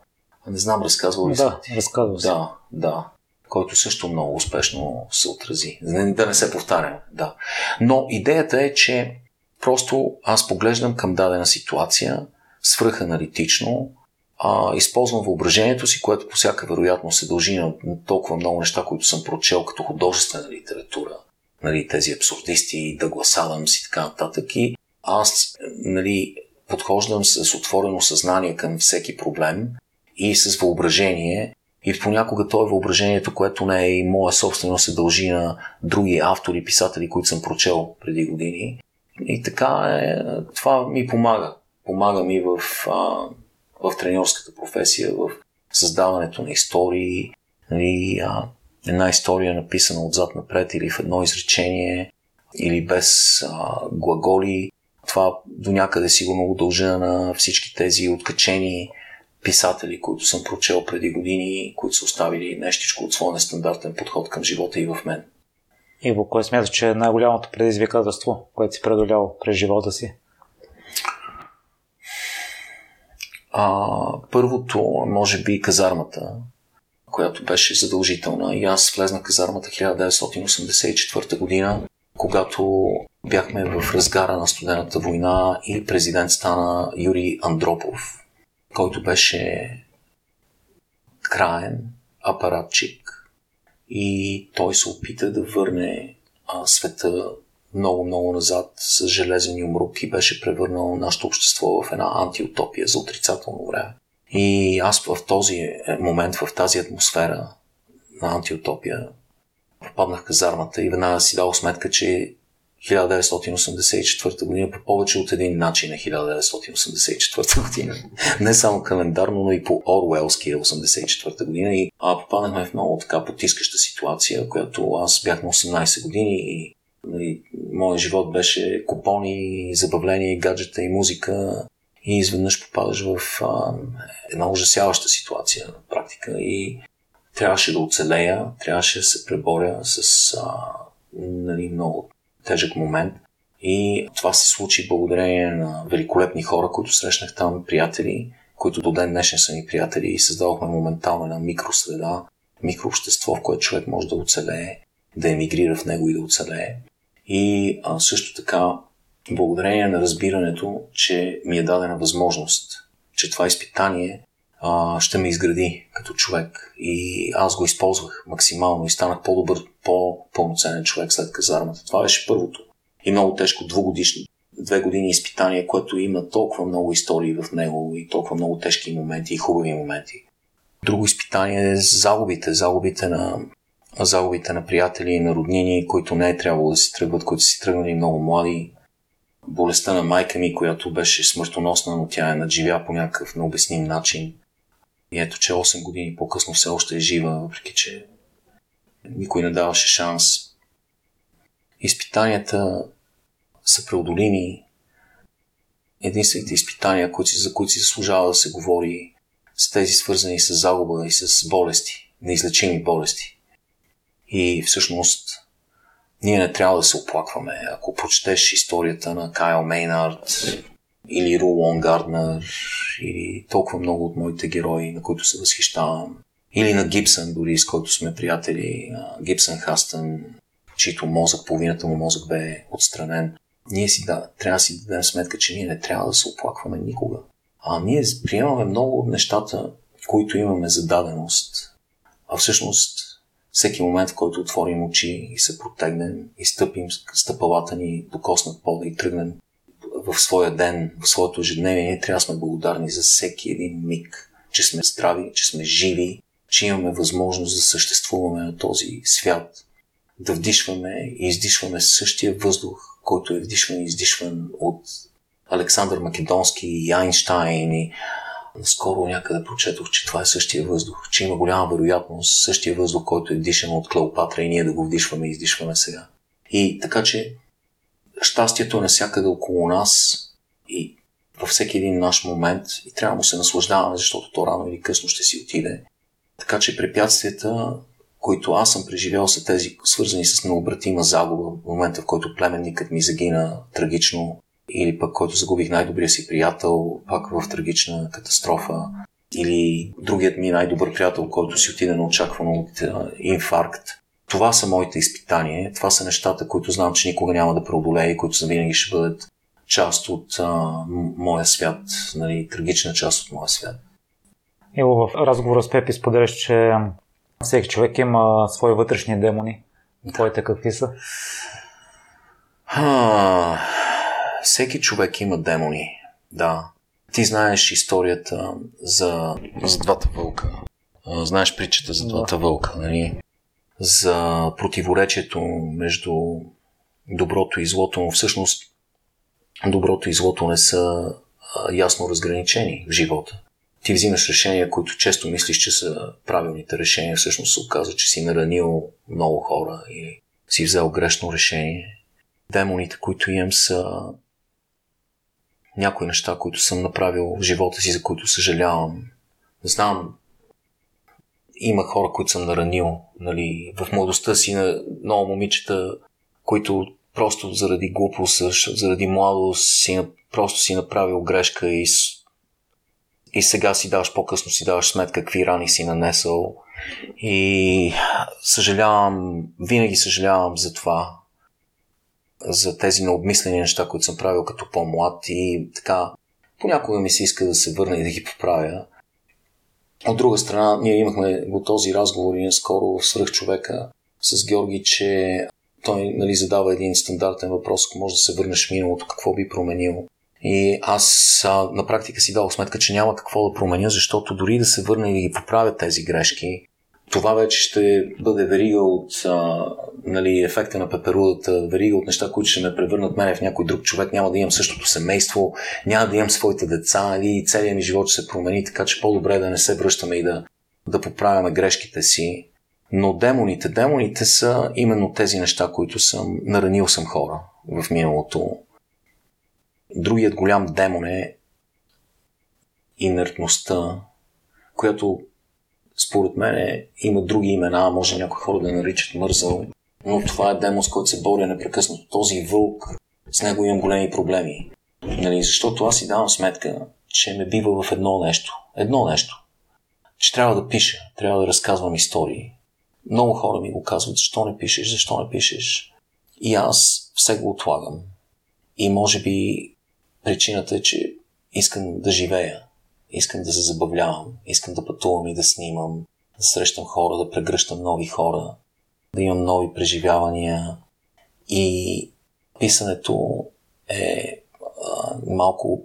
Speaker 2: Не знам, разказвал ли
Speaker 1: Да, разказвал
Speaker 2: Да, да. Който също много успешно се отрази. Да не се повтарям, да. Но идеята е, че просто аз поглеждам към дадена ситуация свръханалитично, а, използвам въображението си, което по всяка вероятност се дължи на толкова много неща, които съм прочел като художествена литература. Нали, тези абсурдисти, Дъглас Адамс и така нататък. И аз нали, подхождам с отворено съзнание към всеки проблем и с въображение. И понякога то е въображението, което не е и моя собствено, се дължи на други автори, писатели, които съм прочел преди години. И така е, това ми помага. Помага ми в а, в тренерската професия, в създаването на истории, нали, а, една история написана отзад напред или в едно изречение, или без а, глаголи. Това до някъде сигурно го дължа на всички тези откачени писатели, които съм прочел преди години, които са оставили нещичко от своя нестандартен подход към живота и в мен.
Speaker 1: Иво, кое смяташ, че е най-голямото предизвикателство, което си преодолял през живота си?
Speaker 2: А, първото, може би, казармата, която беше задължителна. И аз влезнах казармата 1984 година, когато бяхме в разгара на студената война и президент стана Юрий Андропов, който беше краен апаратчик и той се опита да върне а, света много-много назад с железен юмрук и беше превърнал нашето общество в една антиутопия за отрицателно време. И аз в този момент, в тази атмосфера на антиутопия, попаднах казармата и веднага си дал сметка, че 1984 година по повече от един начин е 1984 година. Не само календарно, но и по Орвелски е 84 година. И а, попаднахме в много така потискаща ситуация, която аз бях на 18 години и нали, моят живот беше купони, забавления, гаджета и музика. И изведнъж попадаш в а, една ужасяваща ситуация на практика. И трябваше да оцелея, трябваше да се преборя с а, нали, много тежък момент. И това се случи благодарение на великолепни хора, които срещнах там, приятели, които до ден днешен са ми приятели и създадохме моментално една микросреда, микрообщество, в което човек може да оцелее, да емигрира в него и да оцелее. И а, също така, благодарение на разбирането, че ми е дадена възможност, че това изпитание а, ще ме изгради като човек. И аз го използвах максимално и станах по-добър, по-пълноценен човек след казармата. Това беше първото. И много тежко двугодишно, две години изпитание, което има толкова много истории в него и толкова много тежки моменти и хубави моменти. Друго изпитание е загубите, загубите на, загубите на приятели и на роднини, които не е трябвало да си тръгват, които си тръгнали много млади. Болестта на майка ми, която беше смъртоносна, но тя е надживя по някакъв необясним начин. И ето, че 8 години по-късно все още е жива, въпреки че никой не даваше шанс. Изпитанията са преодолими. Единствените изпитания, за които си заслужава да се говори, са тези свързани с загуба и с болести, неизлечими болести. И всъщност ние не трябва да се оплакваме. Ако прочетеш историята на Кайл Мейнард или Рулон Гарднер или толкова много от моите герои, на които се възхищавам. Или на Гибсън, дори с който сме приятели. Гибсън Хастън, чийто мозък, половината му мозък бе отстранен. Ние си да, трябва да си дадем сметка, че ние не трябва да се оплакваме никога. А ние приемаме много от нещата, които имаме за даденост. А всъщност всеки момент, в който отворим очи и се протегнем и стъпим стъпалата ни, докоснат пода и тръгнем в своя ден, в своето ежедневие, ние трябва да сме благодарни за всеки един миг, че сме здрави, че сме живи, че имаме възможност да съществуваме на този свят, да вдишваме и издишваме същия въздух, който е вдишван и издишван от Александър Македонски и Айнштайн и Скоро някъде прочетох, че това е същия въздух, че има голяма вероятност същия въздух, който е вдишан от Клеопатра и ние да го вдишваме и издишваме сега. И така че щастието е навсякъде около нас и във всеки един наш момент и трябва да му се наслаждаваме, защото то рано или късно ще си отиде. Така че препятствията, които аз съм преживял, са тези свързани с необратима загуба в момента, в който племенникът ми загина трагично или пък който загубих най-добрия си приятел, пак в трагична катастрофа, или другият ми най-добър приятел, който си отиде неочаквано от инфаркт. Това са моите изпитания, това са нещата, които знам, че никога няма да преодолея и които завинаги ще бъдат част от а, моя свят, нали, трагична част от моя свят.
Speaker 1: Иво, в разговора с Пепи споделяш, че всеки човек има свои вътрешни демони. Твоите какви са?
Speaker 2: А, всеки човек има демони, да. Ти знаеш историята за, за двата вълка. Знаеш притчата за двата да. вълка, нали? За противоречието между доброто и злото, но всъщност доброто и злото не са ясно разграничени в живота. Ти взимаш решения, които често мислиш, че са правилните решения, всъщност се оказа, че си наранил много хора и си взел грешно решение. Демоните, които имам, са някои неща, които съм направил в живота си, за които съжалявам. Знам, има хора, които съм наранил. Нали, в младостта си на много момичета, които просто заради глупост, заради младост си, просто си направил грешка и, и сега си даваш, по-късно си даваш сметка какви рани си нанесъл. И съжалявам, винаги съжалявам за това за тези необмислени неща, които съм правил като по-млад и така понякога ми се иска да се върна и да ги поправя. От друга страна, ние имахме го този разговор и скоро в свръх човека с Георги, че той нали, задава един стандартен въпрос, ако може да се върнеш в миналото, какво би променил. И аз а, на практика си дал сметка, че няма какво да променя, защото дори да се върна и да ги поправя тези грешки, това вече ще бъде верига от а, нали, ефекта на пеперудата, верига от неща, които ще ме превърнат мене в някой друг човек. Няма да имам същото семейство, няма да имам своите деца, нали, целият ми живот ще се промени, така че по-добре е да не се връщаме и да, да поправяме грешките си. Но демоните, демоните са именно тези неща, които съм наранил съм хора в миналото. Другият голям демон е инертността, която според мен има други имена, може някои хора да наричат мързъл, но това е демон, с който се боря непрекъснато. Този вълк, с него имам големи проблеми. Нали, защото аз си давам сметка, че ме бива в едно нещо. Едно нещо. Че трябва да пиша, трябва да разказвам истории. Много хора ми го казват, защо не пишеш, защо не пишеш. И аз все го отлагам. И може би причината е, че искам да живея. Искам да се забавлявам, искам да пътувам и да снимам, да срещам хора, да прегръщам нови хора, да имам нови преживявания. И писането е а, малко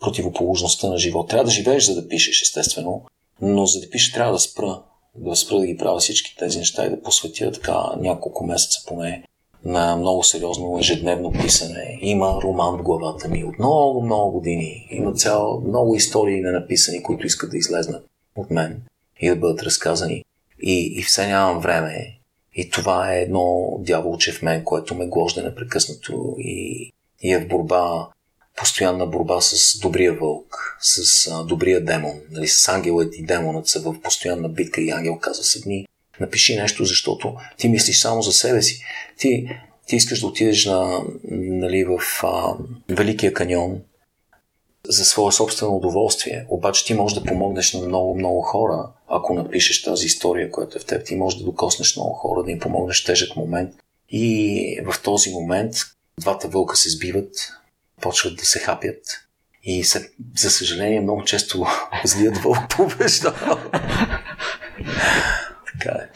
Speaker 2: противоположността на живот. Трябва да живееш, за да пишеш, естествено, но за да пиша трябва да спра. Да спра да ги правя всички тези неща и да посветя така няколко месеца поне на много сериозно ежедневно писане. Има роман в главата ми от много, много години. Има цял много истории ненаписани, които искат да излезнат от мен и да бъдат разказани. И, и все нямам време. И това е едно дяволче в мен, което ме гложда непрекъснато и, и е в борба, постоянна борба с добрия вълк, с а, добрия демон. Нали, с ангелът и демонът са в постоянна битка и ангел казва се дни Напиши нещо, защото ти мислиш само за себе си. Ти, ти искаш да отидеш на, нали, в а, Великия каньон за свое собствено удоволствие, обаче ти можеш да помогнеш на много, много хора, ако напишеш тази история, която е в теб. Ти можеш да докоснеш много хора, да им помогнеш тежък момент. И в този момент двата вълка се сбиват, почват да се хапят и се, за съжаление много често злият вълк побеждава. Така е.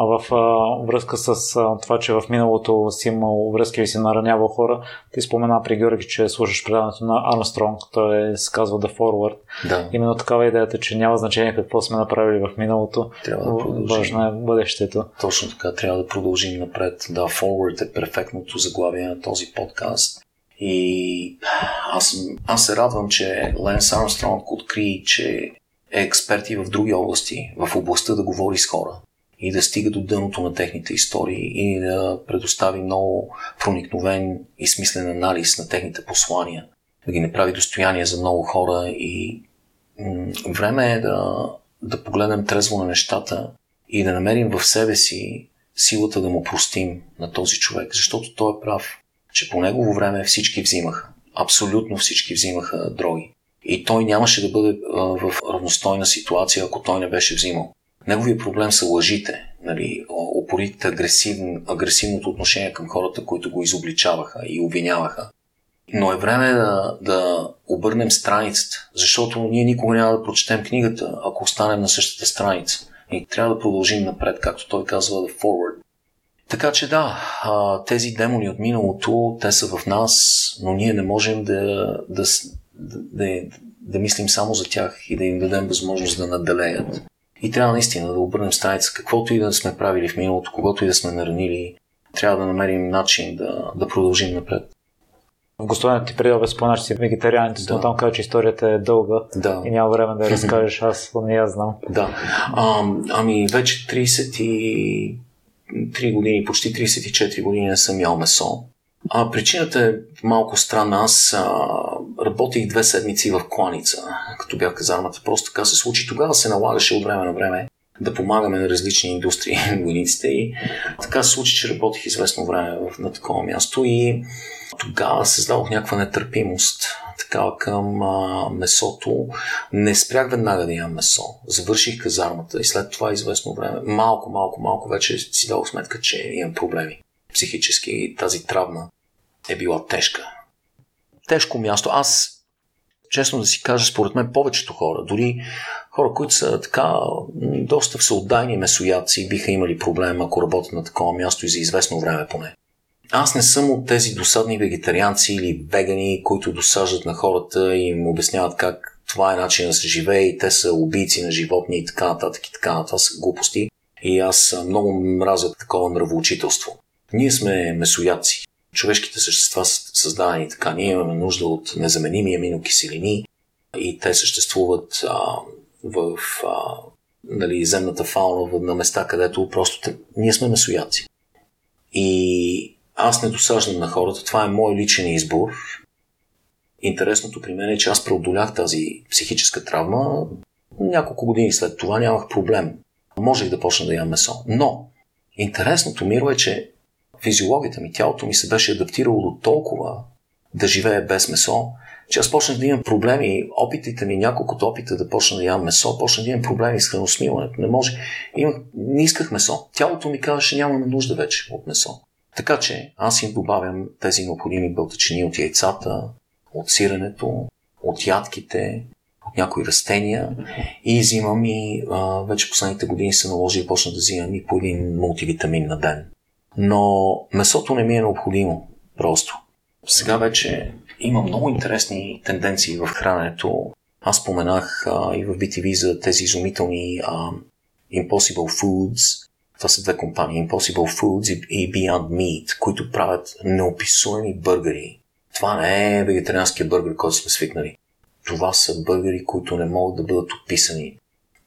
Speaker 1: А в а, връзка с а, това, че в миналото си имал връзки и си наранявал хора, ти спомена при Георги, че слушаш предаването на Армстронг, той се казва The Forward.
Speaker 2: Да.
Speaker 1: Именно такава е идеята, че няма значение какво сме направили в миналото.
Speaker 2: Трябва да продължим.
Speaker 1: Важно е бъдещето.
Speaker 2: Точно така, трябва да продължим напред. Да, Forward е перфектното заглавие на този подкаст. И аз, аз се радвам, че Ленс Армстронг откри, че е експерти в други области, в областта да говори с хора и да стига до дъното на техните истории и да предостави много проникновен и смислен анализ на техните послания, да ги направи достояние за много хора и време е да, да погледнем трезво на нещата и да намерим в себе си силата да му простим на този човек, защото той е прав, че по негово време всички взимаха. Абсолютно всички взимаха дроги. И той нямаше да бъде в равностойна ситуация, ако той не беше взимал. Неговия проблем са лъжите, нали, опоритите, агресивн, агресивното отношение към хората, които го изобличаваха и обвиняваха. Но е време да, да обърнем страницата, защото ние никога няма да прочетем книгата, ако останем на същата страница. И трябва да продължим напред, както той казва, да forward. Така че да, тези демони от миналото, те са в нас, но ние не можем да, да, да, да, мислим само за тях и да им дадем възможност да наделеят. И трябва наистина да обърнем страница, каквото и да сме правили в миналото, когато и да сме наранили, трябва да намерим начин да, да продължим напред.
Speaker 1: В гостуването ти преди обед спомена, че си вегетарианец, да. но там каза, че историята е дълга
Speaker 2: да.
Speaker 1: и няма време да я разкажеш, аз не я знам.
Speaker 2: Да. А, ами вече 33 години, почти 34 години не съм ял месо. А причината е малко странна. Аз а, работих две седмици в кланица, като бях казармата. Просто така се случи. Тогава се налагаше от време на време да помагаме на различни индустрии, войниците и така се случи, че работих известно време на такова място и тогава създадох някаква нетърпимост такава към а, месото. Не спрях веднага да имам месо. Завърших казармата и след това известно време, малко, малко, малко вече си дадох сметка, че имам проблеми психически и тази травма е била тежка. Тежко място. Аз, честно да си кажа, според мен повечето хора, дори хора, които са така доста всеотдайни месоядци, биха имали проблем, ако работят на такова място и за известно време поне. Аз не съм от тези досадни вегетарианци или вегани, които досаждат на хората и им обясняват как това е начин да се живее и те са убийци на животни и така нататък и така нататък. Това са глупости. И аз много мразя такова нравоучителство. Ние сме месояци. Човешките същества са създадени така. Ние имаме нужда от незаменими аминокиселини и те съществуват а, в а, нали, земната фауна на места, където просто ние сме месояци. И аз не досаждам на хората. Това е мой личен избор. Интересното при мен е, че аз преодолях тази психическа травма. Няколко години след това нямах проблем. Можех да почна да ям месо. Но интересното миро е, че физиологията ми, тялото ми се беше адаптирало до толкова да живее без месо, че аз почнах да имам проблеми. Опитите ми, няколкото опита да почна да ям месо, почнах да имам проблеми с храносмилането. Не може. Имах, не исках месо. Тялото ми казваше, нямаме нужда вече от месо. Така че аз им добавям тези необходими бълтачини от яйцата, от сиренето, от ядките, от някои растения и взимам и а, вече последните години се наложи и почна да взимам и по един мултивитамин на ден. Но месото не ми е необходимо просто. Сега вече има много интересни тенденции в храненето. Аз споменах а, и в BTV за тези изумителни а, Impossible Foods. Това са две компании, Impossible Foods и Beyond Meat, които правят неописуеми бъргари. Това не е вегетарианския бъргер, който сме свикнали. Това са бъргари, които не могат да бъдат описани.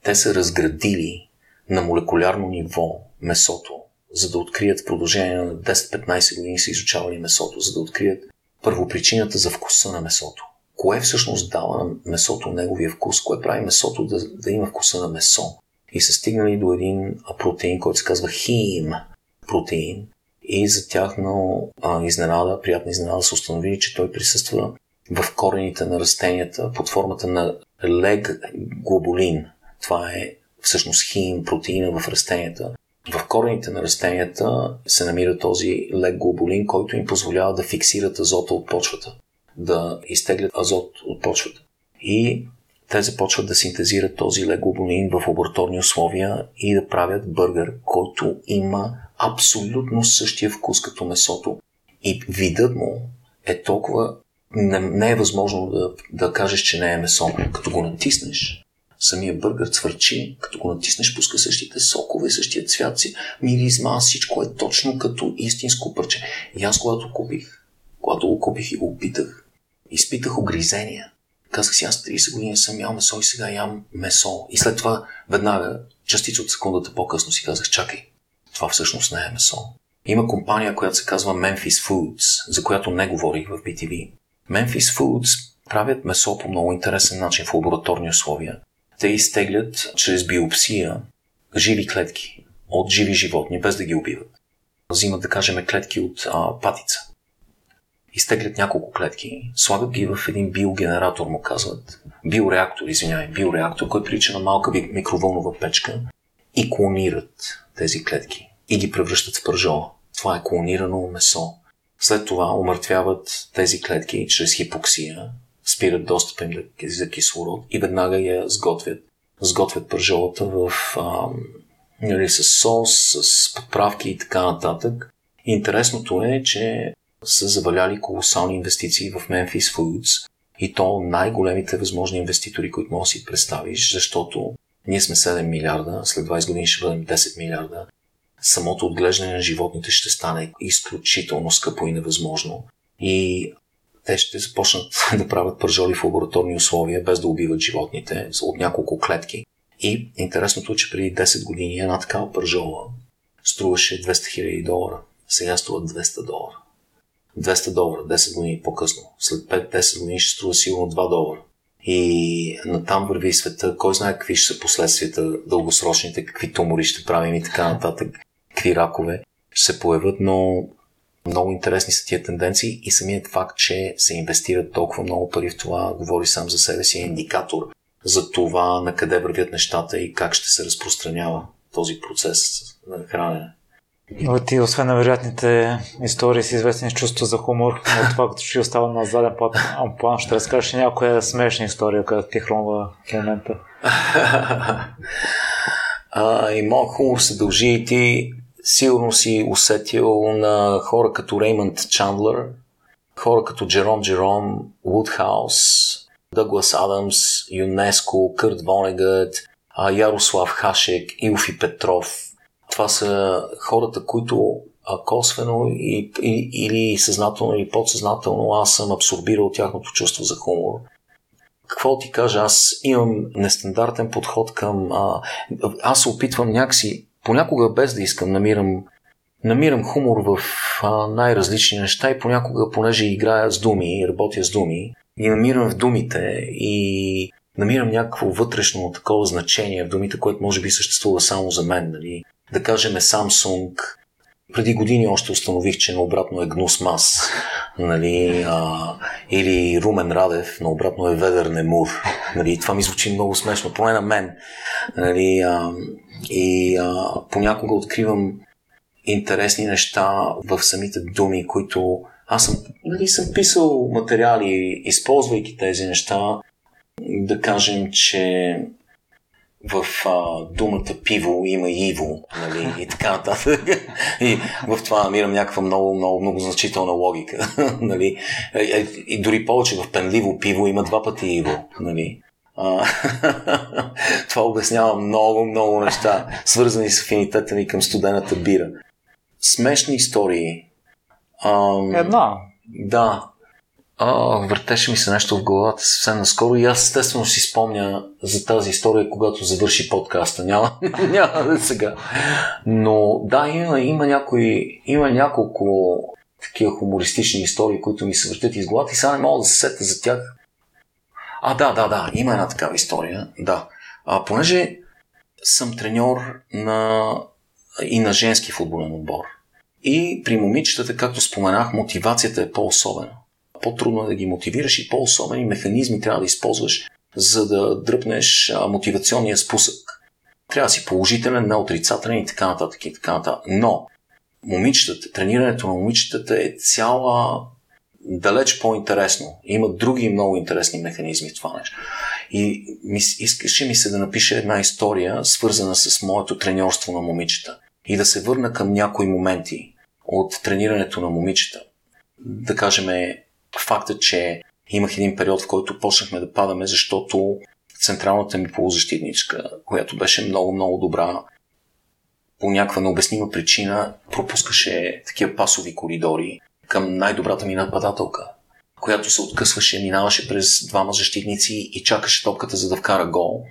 Speaker 2: Те са разградили на молекулярно ниво месото, за да открият в продължение на 10-15 години са изучавали месото, за да открият първопричината за вкуса на месото. Кое всъщност дава на месото неговия вкус? Кое прави месото да, да има вкуса на месо? И са стигнали до един протеин, който се казва хим протеин. И за тяхно а, изненада, приятна изненада, са установили, че той присъства в корените на растенията под формата на лег глобулин. Това е всъщност хим протеина в растенията, в корените на растенията се намира този лек глобулин, който им позволява да фиксират азота от почвата, да изтеглят азот от почвата. И те започват да синтезират този лек глобулин в лабораторни условия и да правят бъргър, който има абсолютно същия вкус като месото. И видът му е толкова... Не, не е възможно да, да кажеш, че не е месо. Като го натиснеш, самия бъргър цвърчи, като го натиснеш, пуска същите сокове, същия цвят си, миризма, всичко е точно като истинско парче. И аз, когато купих, когато го купих и го опитах, изпитах огризения. Казах си, аз 30 години съм ял месо и сега ям месо. И след това, веднага, частица от секундата по-късно си казах, чакай, това всъщност не е месо. Има компания, която се казва Memphis Foods, за която не говорих в BTV. Memphis Foods правят месо по много интересен начин в лабораторни условия те изтеглят чрез биопсия живи клетки от живи животни, без да ги убиват. Взимат, да кажем, клетки от а, патица. Изтеглят няколко клетки, слагат ги в един биогенератор, му казват. Биореактор, извинявай, биореактор, който прилича на малка микровълнова печка и клонират тези клетки и ги превръщат в пържола. Това е клонирано месо. След това умъртвяват тези клетки чрез хипоксия спират достъпа им за кислород и веднага я сготвят. Сготвят пържолата в, а, нали, с сос, с подправки и така нататък. Интересното е, че са заваляли колосални инвестиции в Memphis Foods и то най-големите възможни инвеститори, които може да си представиш, защото ние сме 7 милиарда, след 20 години ще бъдем 10 милиарда. Самото отглеждане на животните ще стане изключително скъпо и невъзможно. И те ще започнат да правят пържоли в лабораторни условия, без да убиват животните, от няколко клетки. И интересното е, че преди 10 години една такава пържола струваше 200 000 долара. Сега струва 200 долара. 200 долара, 10 години по-късно. След 5-10 години ще струва сигурно 2 долара. И натам върви света. Кой знае какви ще са последствията дългосрочните, какви тумори ще правим и така нататък, какви ракове ще се появят, но много интересни са тия тенденции и самият факт, че се инвестират толкова много пари в това, говори сам за себе си, е индикатор за това на къде вървят нещата и как ще се разпространява този процес на хранене.
Speaker 1: Но ти, освен на вероятните истории с известни с чувство за хумор, но това, като ще остава на заден план, план ще разкажеш някоя смешна история, която ти хрумва в момента.
Speaker 2: а, и моят хумор се дължи и ти сигурно си усетил на хора като Реймънд Чандлер, хора като Джером Джером, Вудхаус, Дъглас Адамс, ЮНЕСКО, Кърт Вонегът, Ярослав Хашек, Илфи Петров, това са хората, които косвено и, и, или съзнателно или подсъзнателно аз съм абсорбирал тяхното чувство за хумор. Какво ти кажа, аз имам нестандартен подход към... А, аз се опитвам някакси, понякога без да искам, намирам намирам хумор в а, най-различни неща и понякога, понеже играя с думи, работя с думи, и намирам в думите и намирам някакво вътрешно такова значение в думите, което може би съществува само за мен. Нали? Да кажем Samsung, преди години още установих, че наобратно е Гнус Мас, нали, а, или Румен Радев, наобратно е Ведер Немур. Нали, това ми звучи много смешно, поне на мен. Нали, а, и а, понякога откривам интересни неща в самите думи, които аз съм, нали, съм писал материали, използвайки тези неща, да кажем, че в а, думата пиво има иво, нали, и така нататък. И в това намирам някаква много, много, много значителна логика, нали. И, е, и дори повече в пенливо пиво има два пъти иво, нали. А, това обяснява много, много неща, свързани с афинитета ми към студената бира. Смешни истории.
Speaker 1: Ам, Една.
Speaker 2: Да, а, въртеше ми се нещо в главата съвсем наскоро и аз естествено си спомня за тази история, когато завърши подкаста. Няма, няма да сега. Но да, има, има, някои, има няколко такива хумористични истории, които ми се въртят из главата и сега не мога да се сета за тях. А, да, да, да, има една такава история. Да. А, понеже съм треньор на, и на женски футболен отбор. И при момичетата, както споменах, мотивацията е по-особена по-трудно е да ги мотивираш и по-особени механизми трябва да използваш, за да дръпнеш мотивационния спусък. Трябва да си положителен, не отрицателен и така нататък и така нататък. Но момичетата, тренирането на момичетата е цяла далеч по-интересно. Има други много интересни механизми в това нещо. И ми, искаше ми се да напиша една история, свързана с моето треньорство на момичета. И да се върна към някои моменти от тренирането на момичета. Да кажем, факта, че имах един период, в който почнахме да падаме, защото централната ми полузащитничка, която беше много, много добра, по някаква необяснима причина пропускаше такива пасови коридори към най-добрата ми нападателка, която се откъсваше, минаваше през двама защитници и чакаше топката за да вкара гол.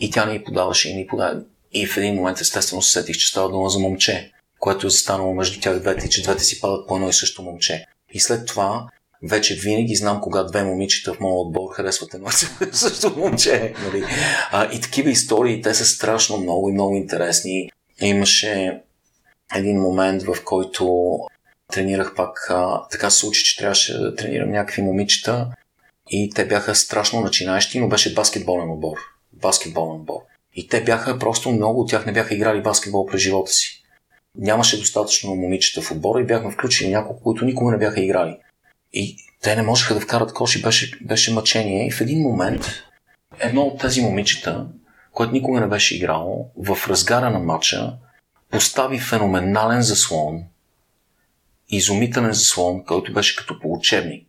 Speaker 2: И тя ни подаваше и ни подава. И в един момент естествено се сетих, че става дума за момче, което е застанало между тях двете и че двете си падат по едно и също момче. И след това вече винаги знам кога две момичета в моят отбор харесват едно също момче. Нали? А, и такива истории, те са страшно много и много интересни. Имаше един момент, в който тренирах пак, а, така се случи, че трябваше да тренирам някакви момичета и те бяха страшно начинаещи, но беше баскетболен отбор. Баскетболен отбор. И те бяха просто много от тях не бяха играли баскетбол през живота си. Нямаше достатъчно момичета в отбора и бяхме включили няколко, които никога не бяха играли. И те не можеха да вкарат кош и беше, беше мъчение. И в един момент едно от тези момичета, което никога не беше играло, в разгара на матча постави феноменален заслон, изумителен заслон, който беше като по учебник.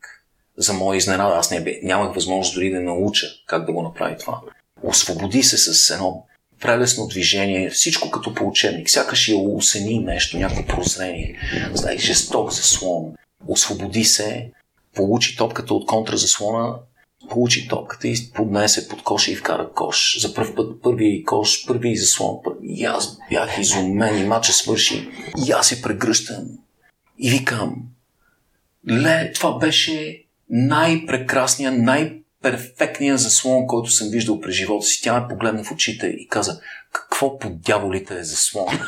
Speaker 2: За моя изненада, аз не, нямах възможност дори да науча как да го направи това. Освободи се с едно прелесно движение, всичко като по учебник. Сякаш я усени нещо, някакво прозрение. Знаеш, жесток заслон. Освободи се, получи топката от контразаслона, получи топката и поднесе под коша и вкара кош. За първ път първи кош, първи заслон. И аз бях изумен и мача свърши. И аз се прегръщам. И викам, ле, това беше най-прекрасният, най-перфектният заслон, който съм виждал през живота си. Тя ме погледна в очите и каза, какво по дяволите е заслон?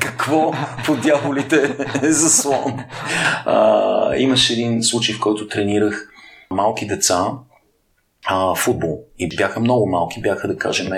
Speaker 2: какво по дяволите е заслон? А, имаше един случай, в който тренирах малки деца а, футбол. И бяха много малки, бяха да кажем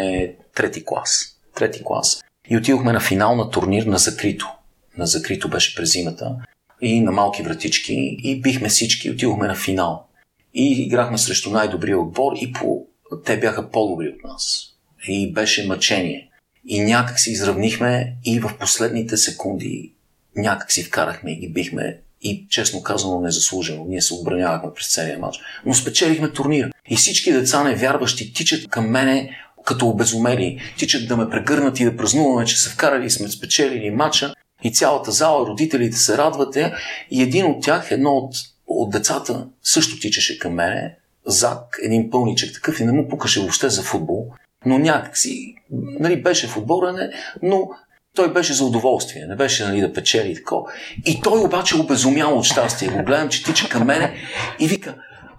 Speaker 2: трети клас. Трети клас. И отидохме на финал на турнир на закрито. На закрито беше през зимата. И на малки вратички. И бихме всички. Отидохме на финал. И играхме срещу най-добрия отбор и по... те бяха по-добри от нас. И беше мъчение. И някак си изравнихме и в последните секунди някак си вкарахме и бихме и честно казано незаслужено. Ние се отбранявахме през целия матч. Но спечелихме турнир. И всички деца невярващи тичат към мене като обезумели. Тичат да ме прегърнат и да празнуваме, че са вкарали и сме спечелили матча. И цялата зала, родителите се радвате. И един от тях, едно от, от децата, също тичаше към мене. Зак, един пълничък такъв и не му пукаше въобще за футбол. Но някакси, нали, беше футболен, но той беше за удоволствие, не беше нали, да печели и такова. И той обаче обезумял от щастие. Го гледам, че тича към мене и вика,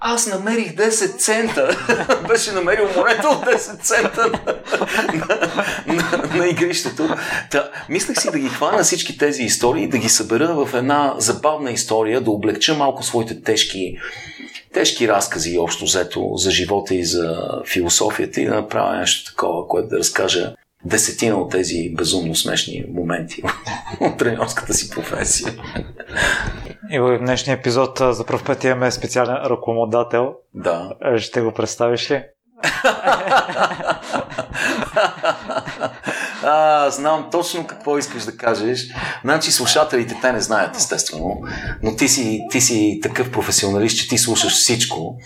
Speaker 2: аз намерих 10 цента. Беше намерил монета от 10 цента на, на, на игрището. Та, мислех си да ги хвана всички тези истории, да ги събера в една забавна история, да облегча малко своите тежки, тежки разкази общо взето за живота и за философията и да направя нещо такова, което да разкажа десетина от тези безумно смешни моменти от тренерската си професия.
Speaker 1: И в днешния епизод за първ път имаме специален ръкомодател.
Speaker 2: Да.
Speaker 1: Ще го представиш ли?
Speaker 2: а, знам точно какво искаш да кажеш. Значи слушателите те не знаят, естествено, но ти си, ти си такъв професионалист, че ти слушаш всичко.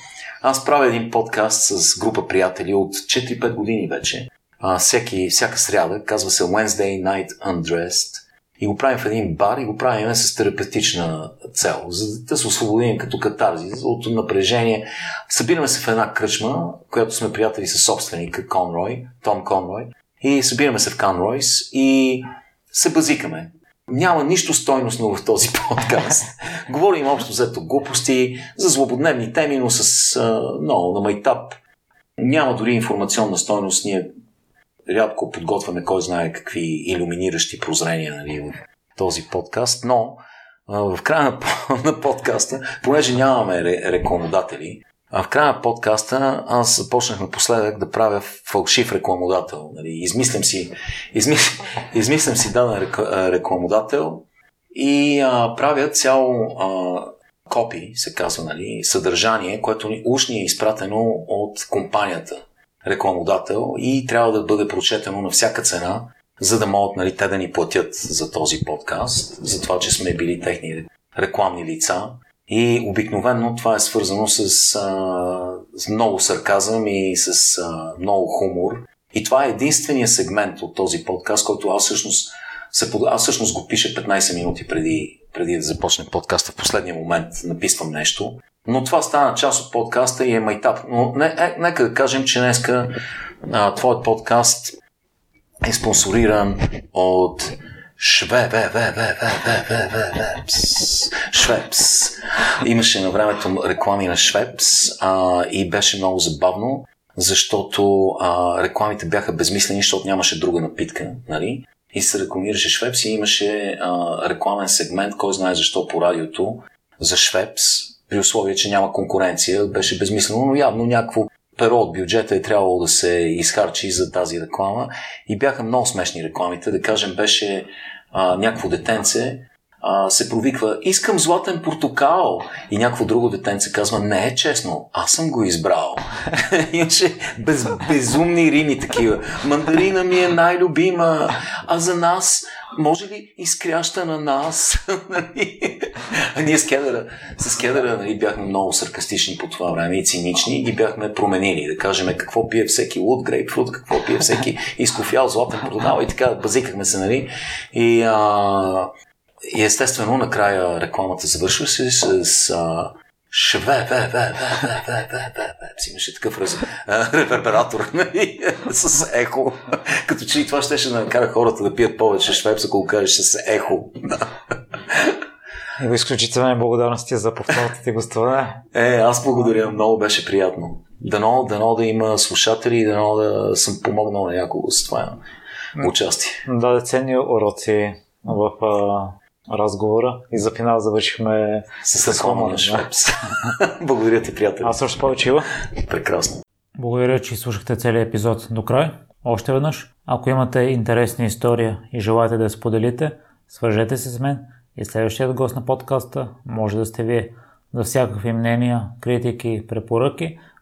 Speaker 2: Аз правя един подкаст с група приятели от 4-5 години вече. Всеки, всяка сряда, казва се Wednesday Night Undressed и го правим в един бар и го правим с терапевтична цел, за да се освободим като катарзис от напрежение. Събираме се в една кръчма, която сме приятели с собственика Конрой, Том Конрой, и събираме се в Конройс и се базикаме. Няма нищо стойностно в този подкаст. Говорим общо взето глупости, за злободневни теми, но с а, много на майтап. Няма дори информационна стойност. Ние рядко подготвяме кой знае какви иллюминиращи прозрения нали, в този подкаст, но в края на, на подкаста, понеже нямаме рекламодатели, а в края на подкаста аз започнах напоследък да правя фалшив рекламодател. Нали. Измислям си, измислям, измислям си даден рекламодател и а, правя цяло а, копи, се казва, нали, съдържание, което уж ни е изпратено от компанията рекламодател и трябва да бъде прочетено на всяка цена, за да могат нали, те да ни платят за този подкаст, за това, че сме били техни рекламни лица. И обикновено това е свързано с, а, с много сарказъм и с а, много хумор. И това е единствения сегмент от този подкаст, който аз всъщност, се, аз всъщност го пиша 15 минути преди, преди да започне подкаста. В последния момент написвам нещо. Но това стана част от подкаста и е майтап. Но не, е, нека да кажем, че днеска а, твоят подкаст е спонсориран от Швепс. Имаше на времето реклами на Швепс а, и беше много забавно, защото а, рекламите бяха безмислени, защото нямаше друга напитка, нали? И се рекламираше Швепс и имаше а, рекламен сегмент, кой знае защо по радиото, за Швепс, при условие, че няма конкуренция, беше безмислено, но явно някакво перо от бюджета е трябвало да се изхарчи за тази реклама и бяха много смешни рекламите. Да кажем, беше а, някакво детенце, а, се провиква искам златен портокал и някакво друго детенце казва не е честно, аз съм го избрал. Имаше без, безумни рими такива. Мандарина ми е най-любима, а за нас може ли изкряща на нас? Нали? а ние с Кедъра, с Кедъра нали, бяхме много саркастични по това време и цинични и бяхме променили. Да кажем какво пие всеки луд грейпфрут, какво пие всеки изкофял златен портокал и така базикахме се, нали? И а, и естествено, накрая рекламата завършва се с, с а, шве, ве, ве, ве, ве, ве, ве, ве, ве. Си имаше такъв раз, ревербератор нали? с ехо. Като че и това щеше да накара хората да пият повече швепс, ако го кажеш с ехо.
Speaker 1: Много изключителни благодарности за повторното ти гостуване.
Speaker 2: Е, аз благодаря, много беше приятно. Дано, дано да има слушатели и дано да съм помогнал на някого с това участие.
Speaker 1: Да, ценни уроци в разговора и за финал завършихме
Speaker 2: с, с Хома на Швепс. Благодаря ти, приятел.
Speaker 1: Аз също повече има.
Speaker 2: Прекрасно.
Speaker 1: Благодаря, че слушахте целият епизод до край. Още веднъж, ако имате интересна история и желаете да я споделите, свържете се с мен и следващият гост на подкаста може да сте вие. За всякакви мнения, критики, препоръки,